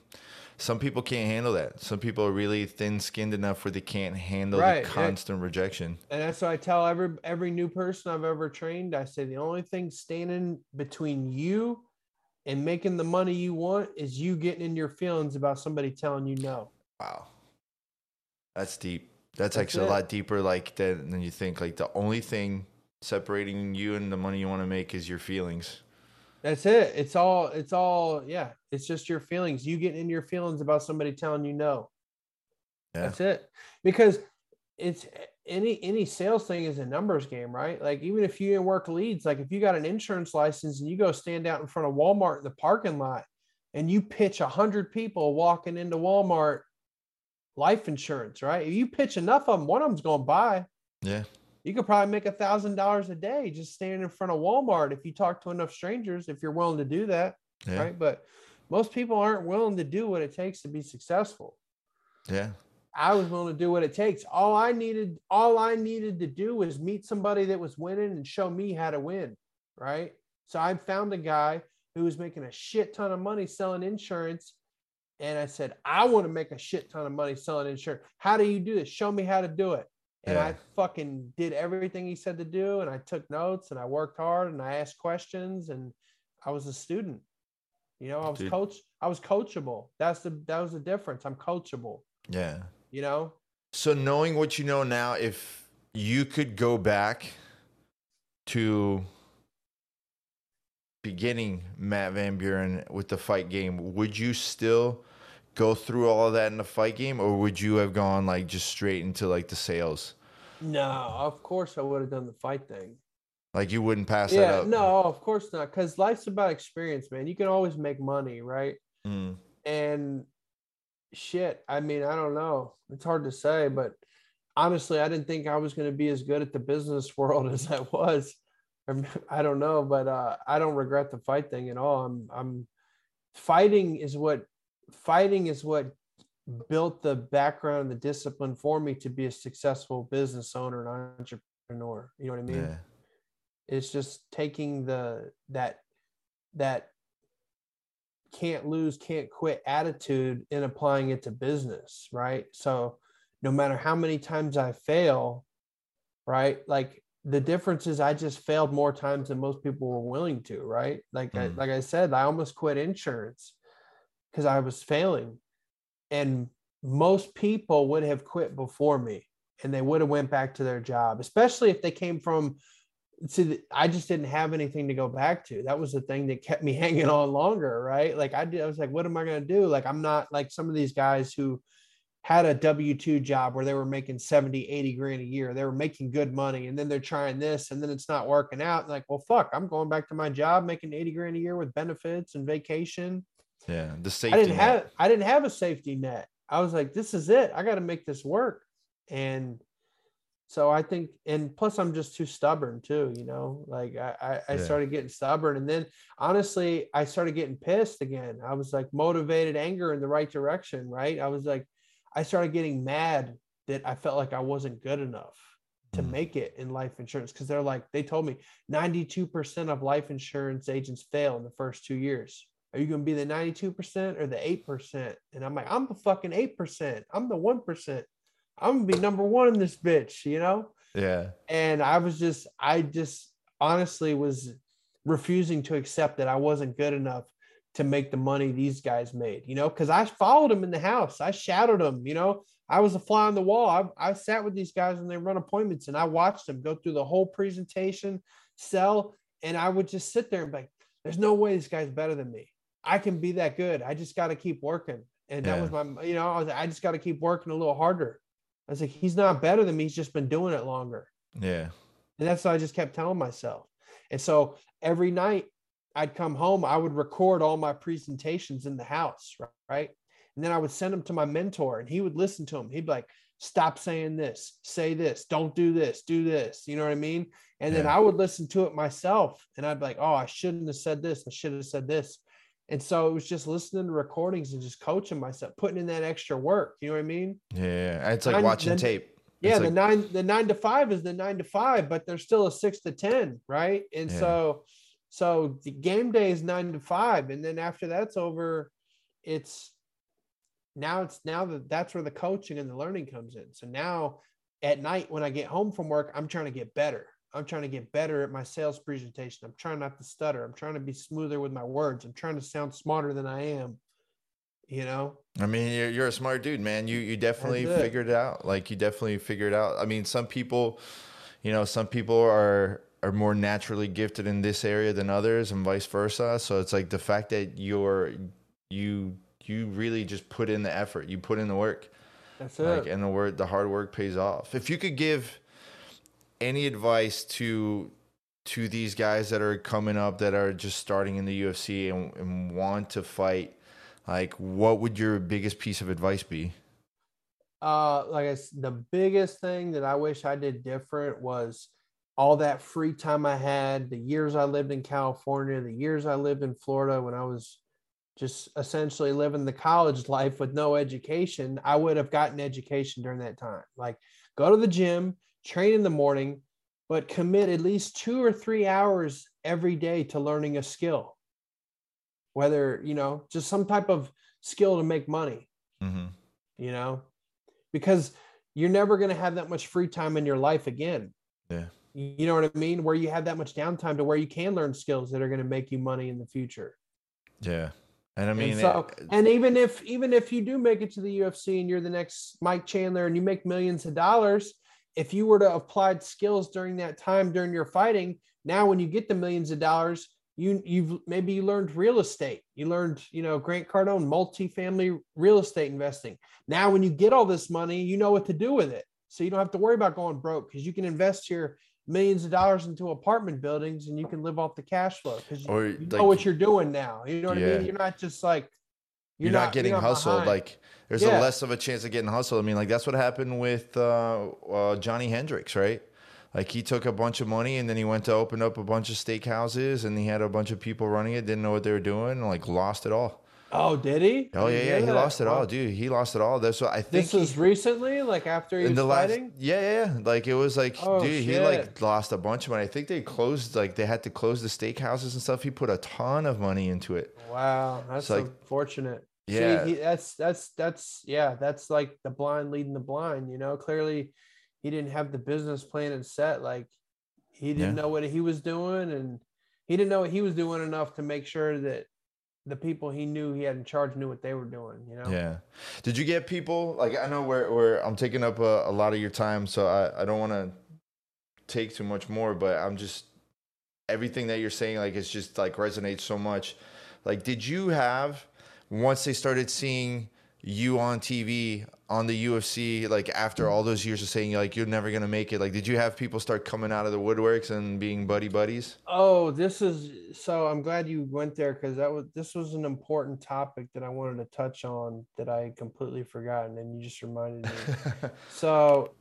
some people can't handle that. Some people are really thin skinned enough where they can't handle Right, the constant rejection. And that's what I tell every every new person I've ever trained. I say the only thing standing between you and making the money you want is you getting in your feelings about somebody telling you no. Wow. That's deep. That's, That's actually it. a lot deeper like than, than you think. Like the only thing separating you and the money you want to make is your feelings. That's it. It's all, it's all, yeah. It's just your feelings. You get in your feelings about somebody telling you no. Yeah. That's it. Because it's any any sales thing is a numbers game, right? Like even if you work leads, like if you got an insurance license and you go stand out in front of Walmart in the parking lot and you pitch a hundred people walking into Walmart life insurance, right? If you pitch enough of them, one of them's going to buy. Yeah. You could probably make a thousand dollars a day just standing in front of Walmart if you talk to enough strangers, if you're willing to do that, Yeah. right? But most people aren't willing to do what it takes to be successful. Yeah. I was willing to do what it takes. All I needed, all I needed to do was meet somebody that was winning and show me how to win. Right. So I found a guy who was making a shit ton of money selling insurance. And I said, I want to make a shit ton of money selling insurance. How do you do this? Show me how to do it. And I fucking did everything he said to do. And I took notes and I worked hard and I asked questions and I was a student. You know, I was Dude. coach, I was coachable. That's the that was the difference. I'm coachable, Yeah. you know? So knowing what you know now, if you could go back to beginning Matt Van Buren with the fight game, would you still go through all of that in the fight game, or would you have gone like just straight into like the sales? No, of course I would have done the fight thing. Like you wouldn't pass that Yeah, up? no, of course not. Because life's about experience, man. You can always make money, right? Mm, And shit, I mean, I don't know. It's hard to say, but honestly, I didn't think I was going to be as good at the business world as I was. I don't know, but uh, I don't regret the fight thing at all. I'm, I'm fighting is what fighting is what built the background and the discipline for me to be a successful business owner and entrepreneur. You know what I mean? yeah. it's just taking the that that can't lose can't quit attitude and applying it to business right so no matter how many times i fail right like the difference is i just failed more times than most people were willing to right like I, Mm. like i said i almost quit insurance because i was failing. And most people would have quit before me and they would have went back to their job especially if they came from see the- i just didn't have anything to go back to. That was the thing that kept me hanging on longer right? Like i did i was like what am i going to do? Like i'm not like some of these guys who had a w2 job where they were making 70 80 grand a year. They were making good money and then they're trying this and then it's not working out. Like well fuck i'm going back to my job making 80 grand a year with benefits and vacation Yeah. The safety. I didn't net. have I didn't have a safety net. I was like, this is it. I got to make this work. And so I think, and plus I'm just too stubborn too, you know, like I, I, I Yeah. started getting stubborn and then honestly, I started getting pissed again. I was like motivated anger in the right direction. Right. I was like, I started getting mad that I felt like I wasn't good enough to Mm. make it in life insurance. Cause they're like, they told me 92% of life insurance agents fail in the first two years. Are you going to be the 92% or the 8%? And I'm like, I'm the fucking 8%. I'm the 1%. I'm going to be number one in this bitch, you know? Yeah. And I was just, I just honestly was refusing to accept that I wasn't good enough to make the money these guys made, you know, because I followed them in the house. I shadowed them, you know, I was a fly on the wall. I, I sat with these guys when they run appointments and I watched them go through the whole presentation, sell, and I would just sit there and be like, there's no way this guy's better than me. I can be that good. I just got to keep working. And that was my, you know, I was, I just got to keep working a little harder. I was like, he's not better than me. He's just been doing it longer. Yeah. And that's what I just kept telling myself. And so every night I'd come home, I would record all my presentations in the house, right? And then I would send them to my mentor and he would listen to them. He'd be like, stop saying this, say this, don't do this, do this. You know what I mean? And then I would listen to it myself and I'd be like, oh, I shouldn't have said this. I should have said this. And so it was just listening to recordings and just coaching myself, putting in that extra work. You know what I mean? Yeah. It's like I'm- watching then- tape. Yeah, It's the like- nine the nine to five is the nine to five, but there's still a six to ten, right? And Yeah. so so the game day is nine to five, and then after that's over, it's now it's now that that's where the coaching and the learning comes in. So now at night when I get home from work, I'm trying to get better. I'm trying to get better at my sales presentation. I'm trying not to stutter. I'm trying to be smoother with my words. I'm trying to sound smarter than I am. You know? I mean, you're, you're a smart dude, man. You you definitely it. figured it out. Like you definitely figured out. I mean, some people, you know, some people are are more naturally gifted in this area than others and vice versa. So it's like the fact that you're you you really just put in the effort, you put in the work. That's it. Like and the word the hard work pays off. If you could give any advice to to these guys that are coming up that are just starting in the UFC and, and want to fight, like what would your biggest piece of advice be? uh like I, the biggest thing that i wish i did different was all that free time i had the years i lived in california the years i lived in florida when i was just essentially living the college life with no education i would have gotten education during that time like go to the gym train in the morning but commit at least two or three hours every day to learning a skill whether you know just some type of skill to make money Mm-hmm. you know, because you're never going to have that much free time in your life again. Yeah. You know what I mean? Where you have that much downtime to where you can learn skills that are going to make you money in the future. Yeah. And I mean, and so, it- and even if even if you do make it to the UFC and you're the next Mike Chandler and you make millions of dollars, if you were to apply skills during that time during your fighting, now when you get the millions of dollars, you you've maybe you learned real estate. You learned, you know, Grant Cardone, multifamily real estate investing. Now when you get all this money, you know what to do with it. So you don't have to worry about going broke because you can invest your millions of dollars into apartment buildings and you can live off the cash flow because you, you know like- what you're doing now. You know what I mean? You're not just like you're, not, getting hustled. behind. Like there's Yeah. a less of a chance of getting hustled. I mean, like that's what happened with uh, uh, Johnny Hendricks, right? Like he took a bunch of money and then he went to open up a bunch of steakhouses and he had a bunch of people running it, didn't know what they were doing, and like lost it all. oh, did he? Oh I yeah, yeah, he lost it all, dude. He lost it all. That's what I think. This he- was recently, like after he in was the last, fighting. yeah, yeah, yeah. Like it was like, Oh, dude, he like lost a bunch of money. I think they closed, like they had to close the steakhouses and stuff. He put a ton of money into it. Wow, that's like- unfortunate. Yeah. See, he, that's that's that's yeah, that's like the blind leading the blind. You know, clearly he didn't have the business plan and set. Like he didn't Yeah. know what he was doing, and he didn't know what he was doing enough to make sure that the people he knew he had in charge knew what they were doing. You know. Yeah. Did you get people like I know where where I'm taking up a, a lot of your time, so I, I don't want to take too much more, but I'm just everything that you're saying like it's just like resonates so much. Like, did you have once they started seeing you on TV on the UFC, like after all those years of saying like you're never gonna make it, like did you have people start coming out of the woodworks and being buddy buddies? Oh, this is so I'm glad you went there because that was this was an important topic that I wanted to touch on that I had completely forgotten and you just reminded me. so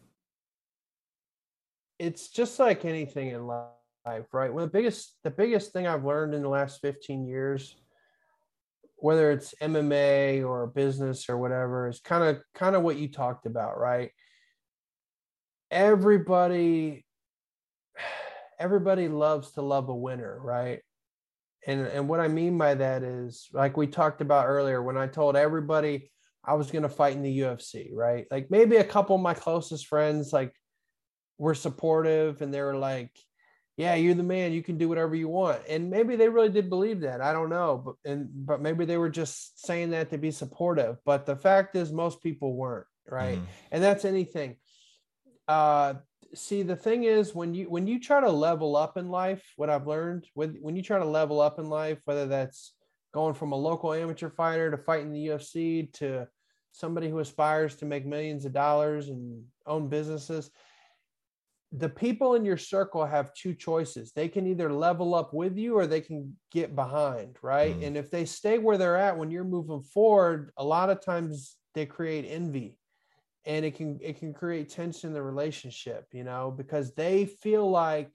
it's just like anything in life, right? Well, the biggest the biggest thing I've learned in the last 15 years, whether it's MMA or business or whatever, is kind of kind of what you talked about, right? Everybody everybody loves to love a winner, right? And and what I mean by that is like we talked about earlier when I told everybody I was going to fight in the UFC, right? Like maybe a couple of my closest friends like were supportive and they were like, "Yeah, you're the man. You can do whatever you want." And maybe they really did believe that. I don't know, but and but maybe they were just saying that to be supportive. But the fact is most people weren't, right? Mhm. and that's anything uh see the thing is when you when you try to level up in life what i've learned when when you try to level up in life whether that's going from a local amateur fighter to fighting the ufc to somebody who aspires to make millions of dollars and own businesses the people in your circle have two choices. They can either level up with you or they can get behind right? Mm. and if they stay where they're at when you're moving forward a lot of times they create envy and it can it can create tension in the relationship you know because they feel like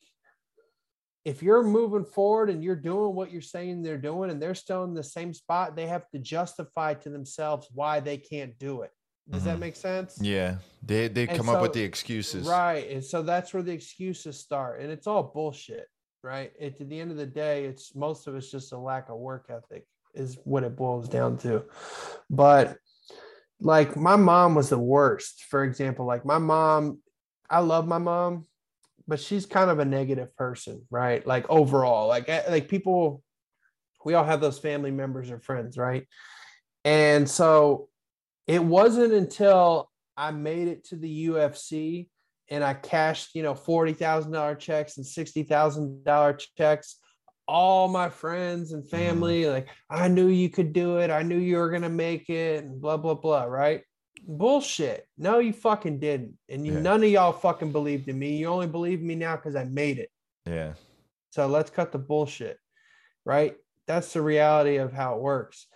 if you're moving forward and you're doing what you're saying they're doing and they're still in the same spot they have to justify to themselves why they can't do it does that Mhm. make sense Yeah. They they And come up with the excuses. Right. And so that's where the excuses start. And it's all bullshit. Right. At the end of the day, it's most of it's just a lack of work ethic, is what it boils down to. But like my mom was the worst. For example, like my mom, I love my mom, but she's kind of a negative person, right? Like overall, like eh, like people, we all have those family members or friends, right? And so it wasn't until I made it to the UFC and I cashed, you know, $40,000 checks and $60,000 checks. All my friends and Mm-hmm. family, like, I knew you could do it. I knew you were going to make it, and blah, blah, blah. Right. Bullshit. No, you fucking didn't. And you, Yeah. none of y'all fucking believed in me. You only believe me now because I made it. Yeah. So let's cut the bullshit. Right. That's the reality of how it works.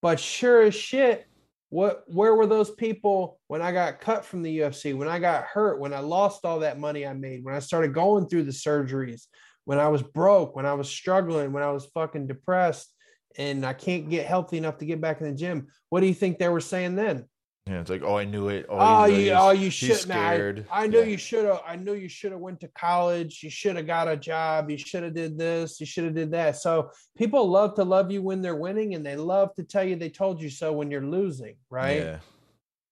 But sure as shit, what where were those people when I got cut from the UFC, when I got hurt, when I lost all that money I made, when I started going through the surgeries, when I was broke, when I was struggling, when I was fucking depressed and I can't get healthy enough to get back in the gym? What do you think they were saying then? Yeah. It's like, oh, I knew it. Oh, oh, oh, you, he's- oh, you should. man, I- I, knew Yeah. you should have. I knew you should have went to college. You should have got a job. You should have did this. You should have did that. So people love to love you when they're winning, and they love to tell you they told you so when you're losing, right? Yeah.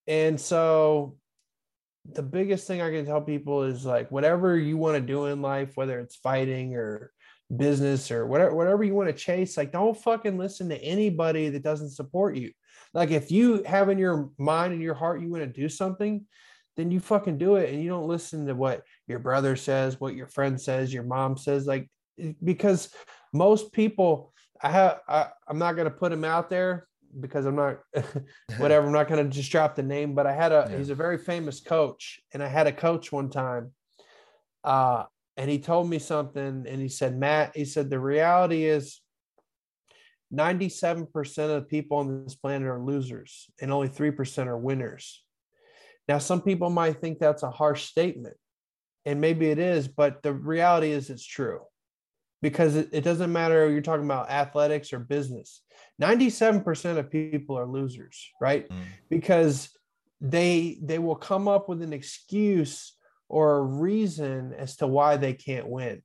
And so the biggest thing I can tell people is like whatever you want to do in life, whether it's fighting or business or whatever, whatever you want to chase, like don't fucking listen to anybody that doesn't support you. Like if you have in your mind and your heart you want to do something, then you fucking do it and you don't listen to what your brother says, what your friend says, your mom says, like because most people I have I, I'm not gonna put him out there because I'm not whatever. I'm not going to just drop the name, but I had a Yeah. he's a very famous coach, and I had a coach one time, uh, and he told me something, and he said, Matt, he said the reality is. 97% of the people on this planet are losers and only 3% are winners. Now, some people might think that's a harsh statement, and maybe it is, but the reality is it's true because it, it doesn't matter if you're talking about athletics or business. 97% of people are losers, right? Mm. Because they they will come up with an excuse or a reason as to why they can't win.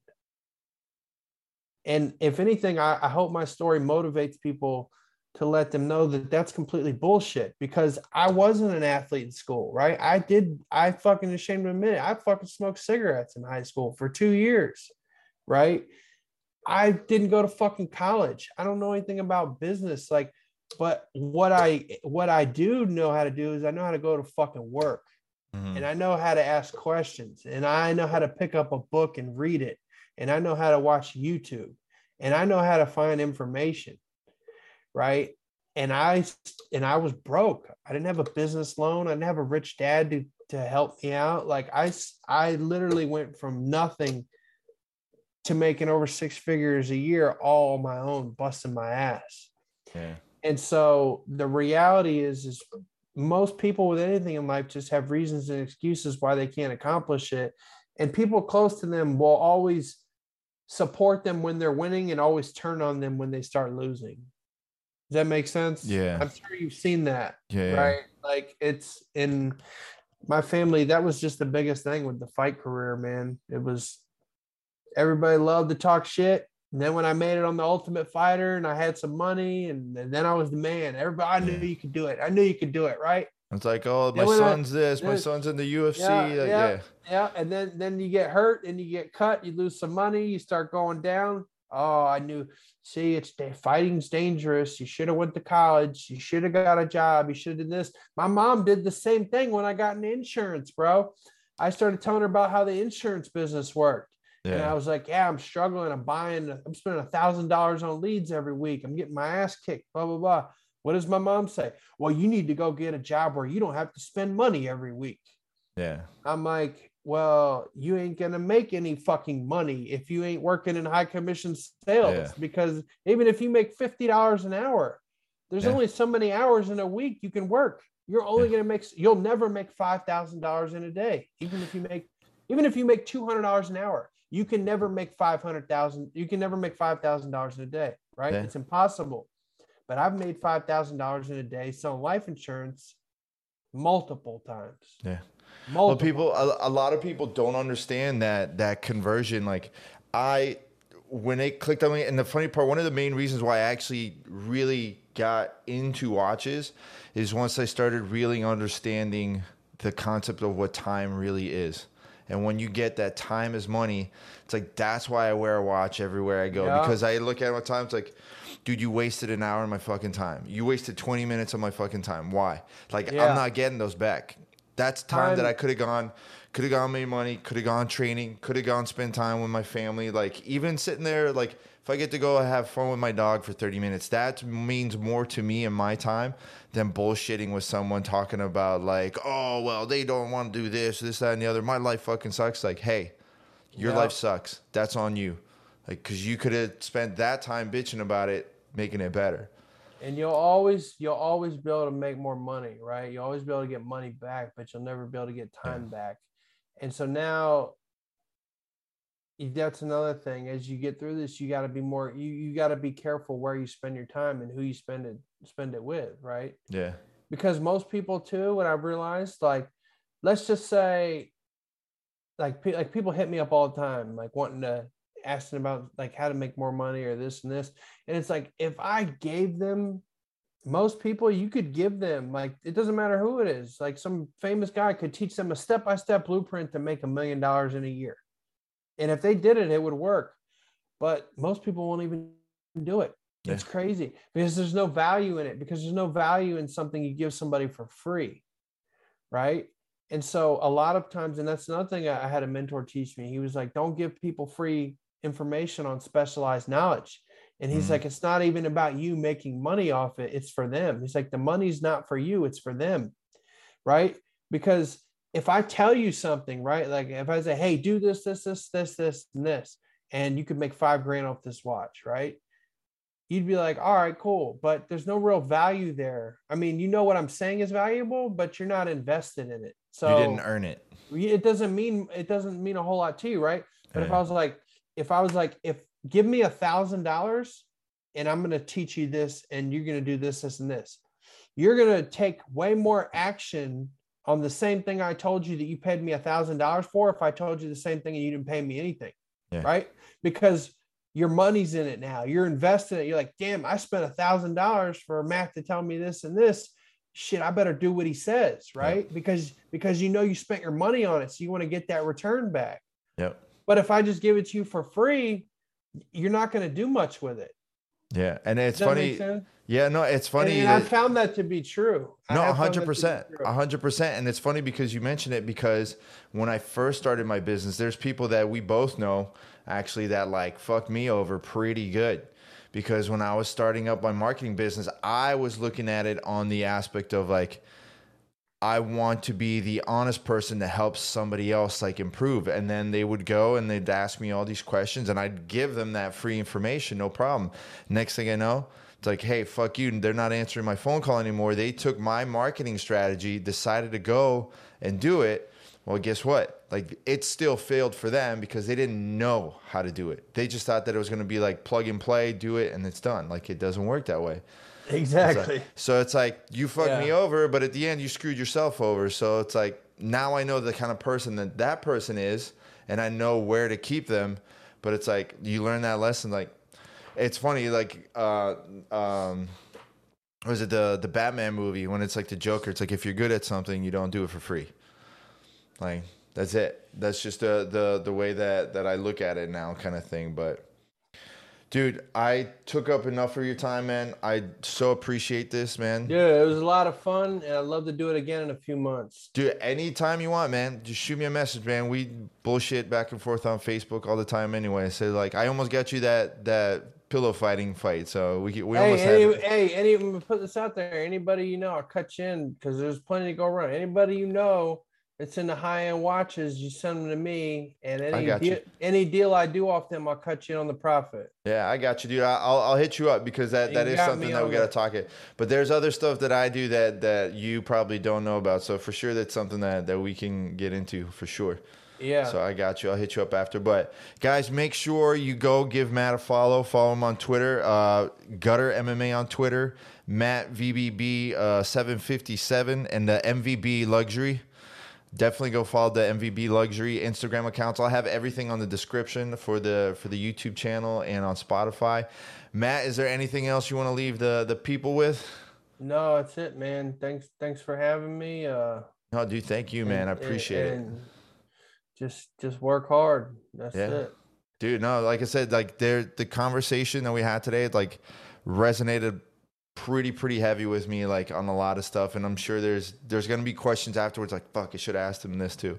And if anything, I, I hope my story motivates people to let them know that that's completely bullshit because I wasn't an athlete in school, right? I did, I fucking ashamed to admit it. I fucking smoked cigarettes in high school for two years, right? I didn't go to fucking college. I don't know anything about business. Like, but what I what I do know how to do is I know how to go to fucking work Mhm. and I know how to ask questions and I know how to pick up a book and read it and I know how to watch YouTube and I know how to find information right? And I and I was broke. I didn't have a business loan. I didn't have a rich dad to to help me out. Like I I literally went from nothing to making over six figures a year all on my own busting my ass. Yeah. and so the reality is, is most people with anything in life just have reasons and excuses why they can't accomplish it. And people close to them will always support them when they're winning and always turn on them when they start losing. Does that make sense? Yeah. I'm sure you've seen that, Yeah. right? Like it's in my family, that was just the biggest thing with the fight career, man. It was everybody loved to talk shit. And then when I made it on the Ultimate Fighter and I had some money and, and then I was the man, everybody I knew Yeah. you could do it. I knew you could do it, right? It's like, oh, my I- son's this, my son's in the UFC. Yeah, like, yeah. yeah. Yeah. And then then you get hurt and you get cut, you lose some money, you start going down. Oh, I knew. See, it's fighting's dangerous. You should have went to college. You should have got a job. You should have did this. My mom did the same thing when I got into insurance, bro. I started telling her about how the insurance business worked. Yeah. And I was like, yeah, I'm struggling. I'm buying, I'm spending a thousand dollars on leads every week. I'm getting my ass kicked, blah, blah, blah. What does my mom say? Well, you need to go get a job where you don't have to spend money every week. Yeah. I'm like, well, you ain't gonna make any fucking money if you ain't working in high commission sales. Yeah. Because even if you make fifty dollars an hour, there's Yeah. only so many hours in a week you can work. You're only gonna make you'll never make five thousand dollars in a day. Even if you make even if you make two hundred dollars an hour, you can never make five hundred thousand. You can never make five thousand dollars in a day, right? Yeah. It's impossible. But I've made five thousand dollars in a day selling life insurance multiple times. Yeah. Multiple. Well, people, a, a lot of people don't understand that that conversion. Like, I when it clicked on me, and the funny part, one of the main reasons why I actually really got into watches is once I started really understanding the concept of what time really is. And when you get that time is money, it's like that's why I wear a watch everywhere I go Yeah. because I look at my time. It's like, dude, you wasted an hour of my fucking time. You wasted 20 minutes of my fucking time. Why? Like, Yeah. I'm not getting those back. That's time, that I could have gone, could have gone made money, could have gone training, could have gone spend time with my family. Like even sitting there, like if I get to go have fun with my dog for 30 minutes, that means more to me and my time than bullshitting with someone talking about like, oh well, they don't want to do this, this, that, and the other. My life fucking sucks. Like, hey, your Yeah. life sucks. That's on you. Like, cause you could have spent that time bitching about it, making it better. and you'll always you'll always be able to make more money right you'll always be able to get money back but you'll never be able to get time back and so now that's another thing as you get through this you got to be more you, you got to be careful where you spend your time and who you spend it spend it with right? Yeah. because most people too what i've realized like let's just say like like people hit me up all the time like wanting to asking about like how to make more money or this and this. And it's like if i gave them most people you could give them like it doesn't matter who it is. Like some famous guy could teach them a step-by-step blueprint to make a million dollars in a year and if they did it it would work. But most people won't even do it. It's crazy because there's no value in it because there's no value in something you give somebody for free right? And so a lot of times and that's another thing i had a mentor teach me. He was like don't give people free information on specialized knowledge. And he's Mhm. like it's not even about you making money off it. It's for them. He's like the money's not for you. It's for them. Right? Because if i tell you something right like if i say hey do this this this this this and this and you could make five grand off this watch right you'd be like, all right, cool. But there's no real value there. I mean, you know what I'm saying is valuable, but you're not invested in it. So you didn't earn it. it doesn't mean it doesn't mean a whole lot to you, right? But if I was like, if I was like, if give me a thousand dollars and I'm gonna teach you this and you're gonna do this, this, and this, you're gonna take way more action on the same thing I told you that you paid me a thousand dollars for if I told you the same thing and you didn't pay me anything. Yeah. Right? Because your money's in it now. You're investing it. You're like, damn, I spent a thousand dollars for Matt to tell me this and this. Shit, I better do what he says, right? Because because you know you spent your money on it, so you want to get that return back. Yep. But if I just give it to you for free, you're not going to do much with it. Yeah. And it's that funny. Yeah, no, it's funny. and, and I found that to be true. No, hundred that percent, hundred percent, and it's funny because you mentioned it because when I first started my business, there's people that we both know actually that like fucked me over pretty good because when I was starting up my marketing business, I was looking at it on the aspect of like I want to be the honest person that helps somebody else like improve. And then they would go and they'd ask me all these questions and I'd give them that free information, no problem. Next thing I know, it's like, hey, fuck you. They're not answering my phone call anymore. They took my marketing strategy, decided to go and do it. Well, guess what? Like it still failed for them because they didn't know how to do it. They just thought that it was going to be like plug and play, do it, and it's done. Like it doesn't work that way. exactly. So it's like you fucked me over, but at the end you screwed yourself over. So it's like now I know the kind of person that that person is, and I know where to keep them. But it's like you learn that lesson. Like it's funny. Like uh, um, was it the the Batman movie when it's like the Joker? It's like if you're good at something, you don't do it for free. Like that's it. That's just the the the way that that I look at it now, kind of thing. But dude, I took up enough of your time, man. I so appreciate this, man. Yeah, it was a lot of fun, and I'd love to do it again in a few months. Dude, anytime you want, man, just shoot me a message, man. We bullshit back and forth on Facebook all the time, anyway. So like, I almost got you that that pillow fighting fight. So we we Hey, almost had. any, it. hey, any, put this out there. Anybody you know, I'll cut you in because there's plenty to go around. Anybody you know that's in the high end watches, you send them to me, and any deal, any deal I do off them, I'll cut you on the profit. Yeah, I got you, dude. I'll I'll hit you up because that, You that is something that we got to talk it. But there's other stuff that I do that that you probably don't know about. So for sure, that's something that that we can get into for sure. Yeah. So I got you. I'll hit you up after. But guys, make sure you go give Matt a follow. Follow him on Twitter. Uh, Gutter MMA on Twitter. Matt VBB uh, 757 and the MVB Luxury. Definitely go follow the MVB Luxury Instagram accounts. I'll have everything on the description for the for the YouTube channel and on Spotify. Matt, is there anything else you want to leave the the people with? no, that's it, man. Thanks, thanks for having me. Uh, No, dude, thank you, man. I and- appreciate it. and Just, just work hard. That's Yeah. it. dude no like i said like there the conversation that we had today like resonated pretty pretty heavy with me like on a lot of stuff and i'm sure there's there's gonna be questions afterwards like fuck i should have asked him this too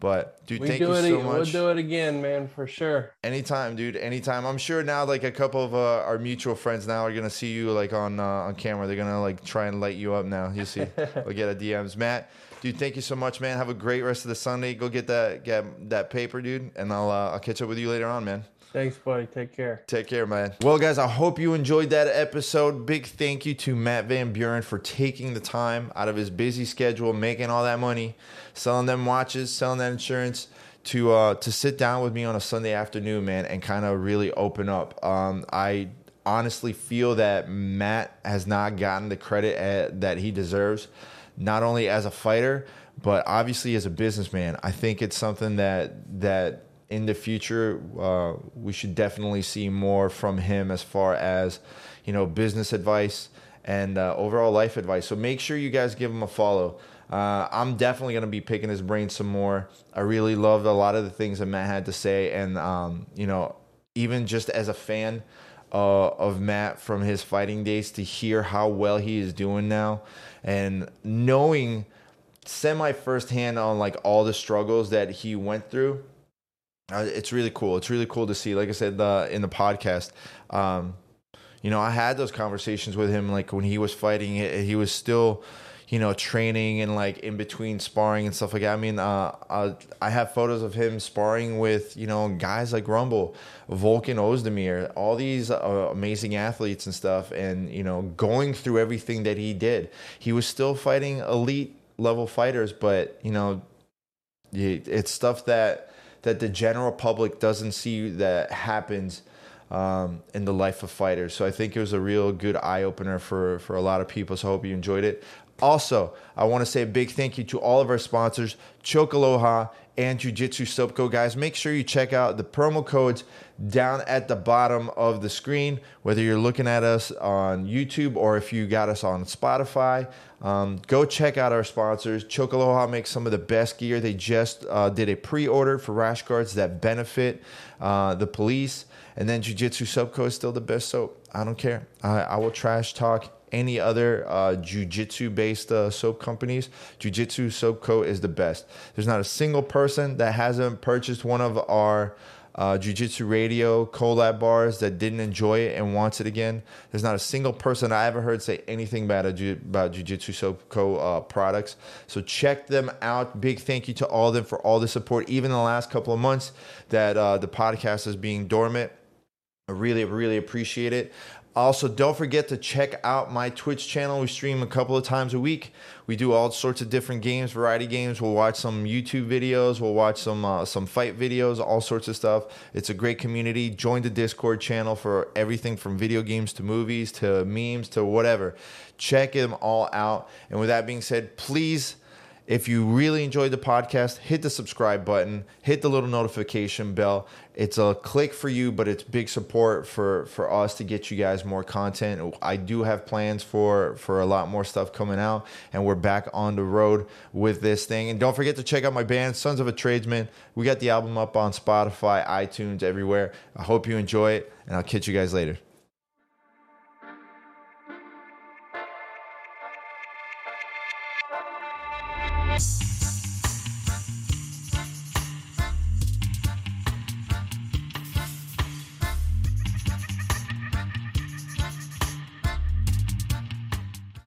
But dude, we thank you so ag- much. We'll do it again, man, for sure. Anytime, dude. Anytime. I'm sure now, like a couple of uh, our mutual friends now are gonna see you like on uh, on camera. They're gonna like try and light you up now. You see, we'll get a DMs. Matt, dude, thank you so much, man. Have a great rest of the Sunday. Go get that get that paper, dude, and I'll uh, I'll catch up with you later on, man. Thanks, buddy. Take care. Take care, man. Well, guys, I hope you enjoyed that episode. Big thank you to Matt Van Buren for taking the time out of his busy schedule, making all that money, selling them watches, selling that insurance to uh, to sit down with me on a Sunday afternoon, man, and kind of really open up. Um, I honestly feel that Matt has not gotten the credit at, that he deserves, not only as a fighter, but obviously as a businessman. I think it's something that that in the future uh, we should definitely see more from him as far as you know business advice and uh, overall life advice. So make sure you guys give him a follow. Uh, I'm definitely to be picking his brain some more. I really loved a lot of the things that Matt had to say, and um, you know, even just as a fan uh, of Matt from his fighting days, to hear how well he is doing now, and knowing semi firsthand on like all the struggles that he went through. It's really cool. It's really cool to see. Like I said in the podcast, um, you know, I had those conversations with him. Like when he was fighting, he was still, you know, training and like in between sparring and stuff like that. I mean, uh, uh, I have photos of him sparring with you know guys like Rumble, Volkan Oezdemir, all these uh, amazing athletes and stuff, and you know, going through everything that he did. He was still fighting elite level fighters, but you know, it's stuff that that the general public doesn't see that happens um, in the life of fighters. So I think it was a real good eye opener for for a lot of people. So I hope you enjoyed it. Also, I want to say a big thank you to all of our sponsors, Choke Aloha and Jiu Jitsu Soapco. Guys, make sure you check out the promo codes down at the bottom of the screen, whether you're looking at us on YouTube or if you got us on Spotify. Um, go check out our sponsors. Choke Aloha makes some of the best gear. They just uh, did a pre order for rash guards that benefit uh, the police. And then Jiu Jitsu Soapco is still the best soap. I don't care. I, I will trash talk any other uh, jiu-jitsu based uh, soap companies jiu-jitsu soap co is the best there's not a single person that hasn't purchased one of our uh, jiu-jitsu radio collab bars that didn't enjoy it and wants it again there's not a single person i ever heard say anything bad about Jiu- about jiu-jitsu soap co uh, products so check them out big thank you to all of them for all the support even the last couple of months that uh, the podcast is being dormant I really, really appreciate it. Also, don't forget to check out my Twitch channel. We stream a couple of times a week. We do all sorts of different games, variety games. We'll watch some YouTube videos. We'll watch some uh, some fight videos, all sorts of stuff. It's a great community. Join the Discord channel for everything from video games to movies to memes to whatever. Check them all out. And with that being said, please if you really enjoyed the podcast, hit the subscribe button, hit the little notification bell. It's a click for you, but it's big support for for us to get you guys more content. I do have plans for for a lot more stuff coming out, and we're back on the road with this thing. And don't forget to check out my band, Sons of a Tradesman. We got the album up on Spotify, iTunes, everywhere. I hope you enjoy it, and I'll catch you guys later. Thank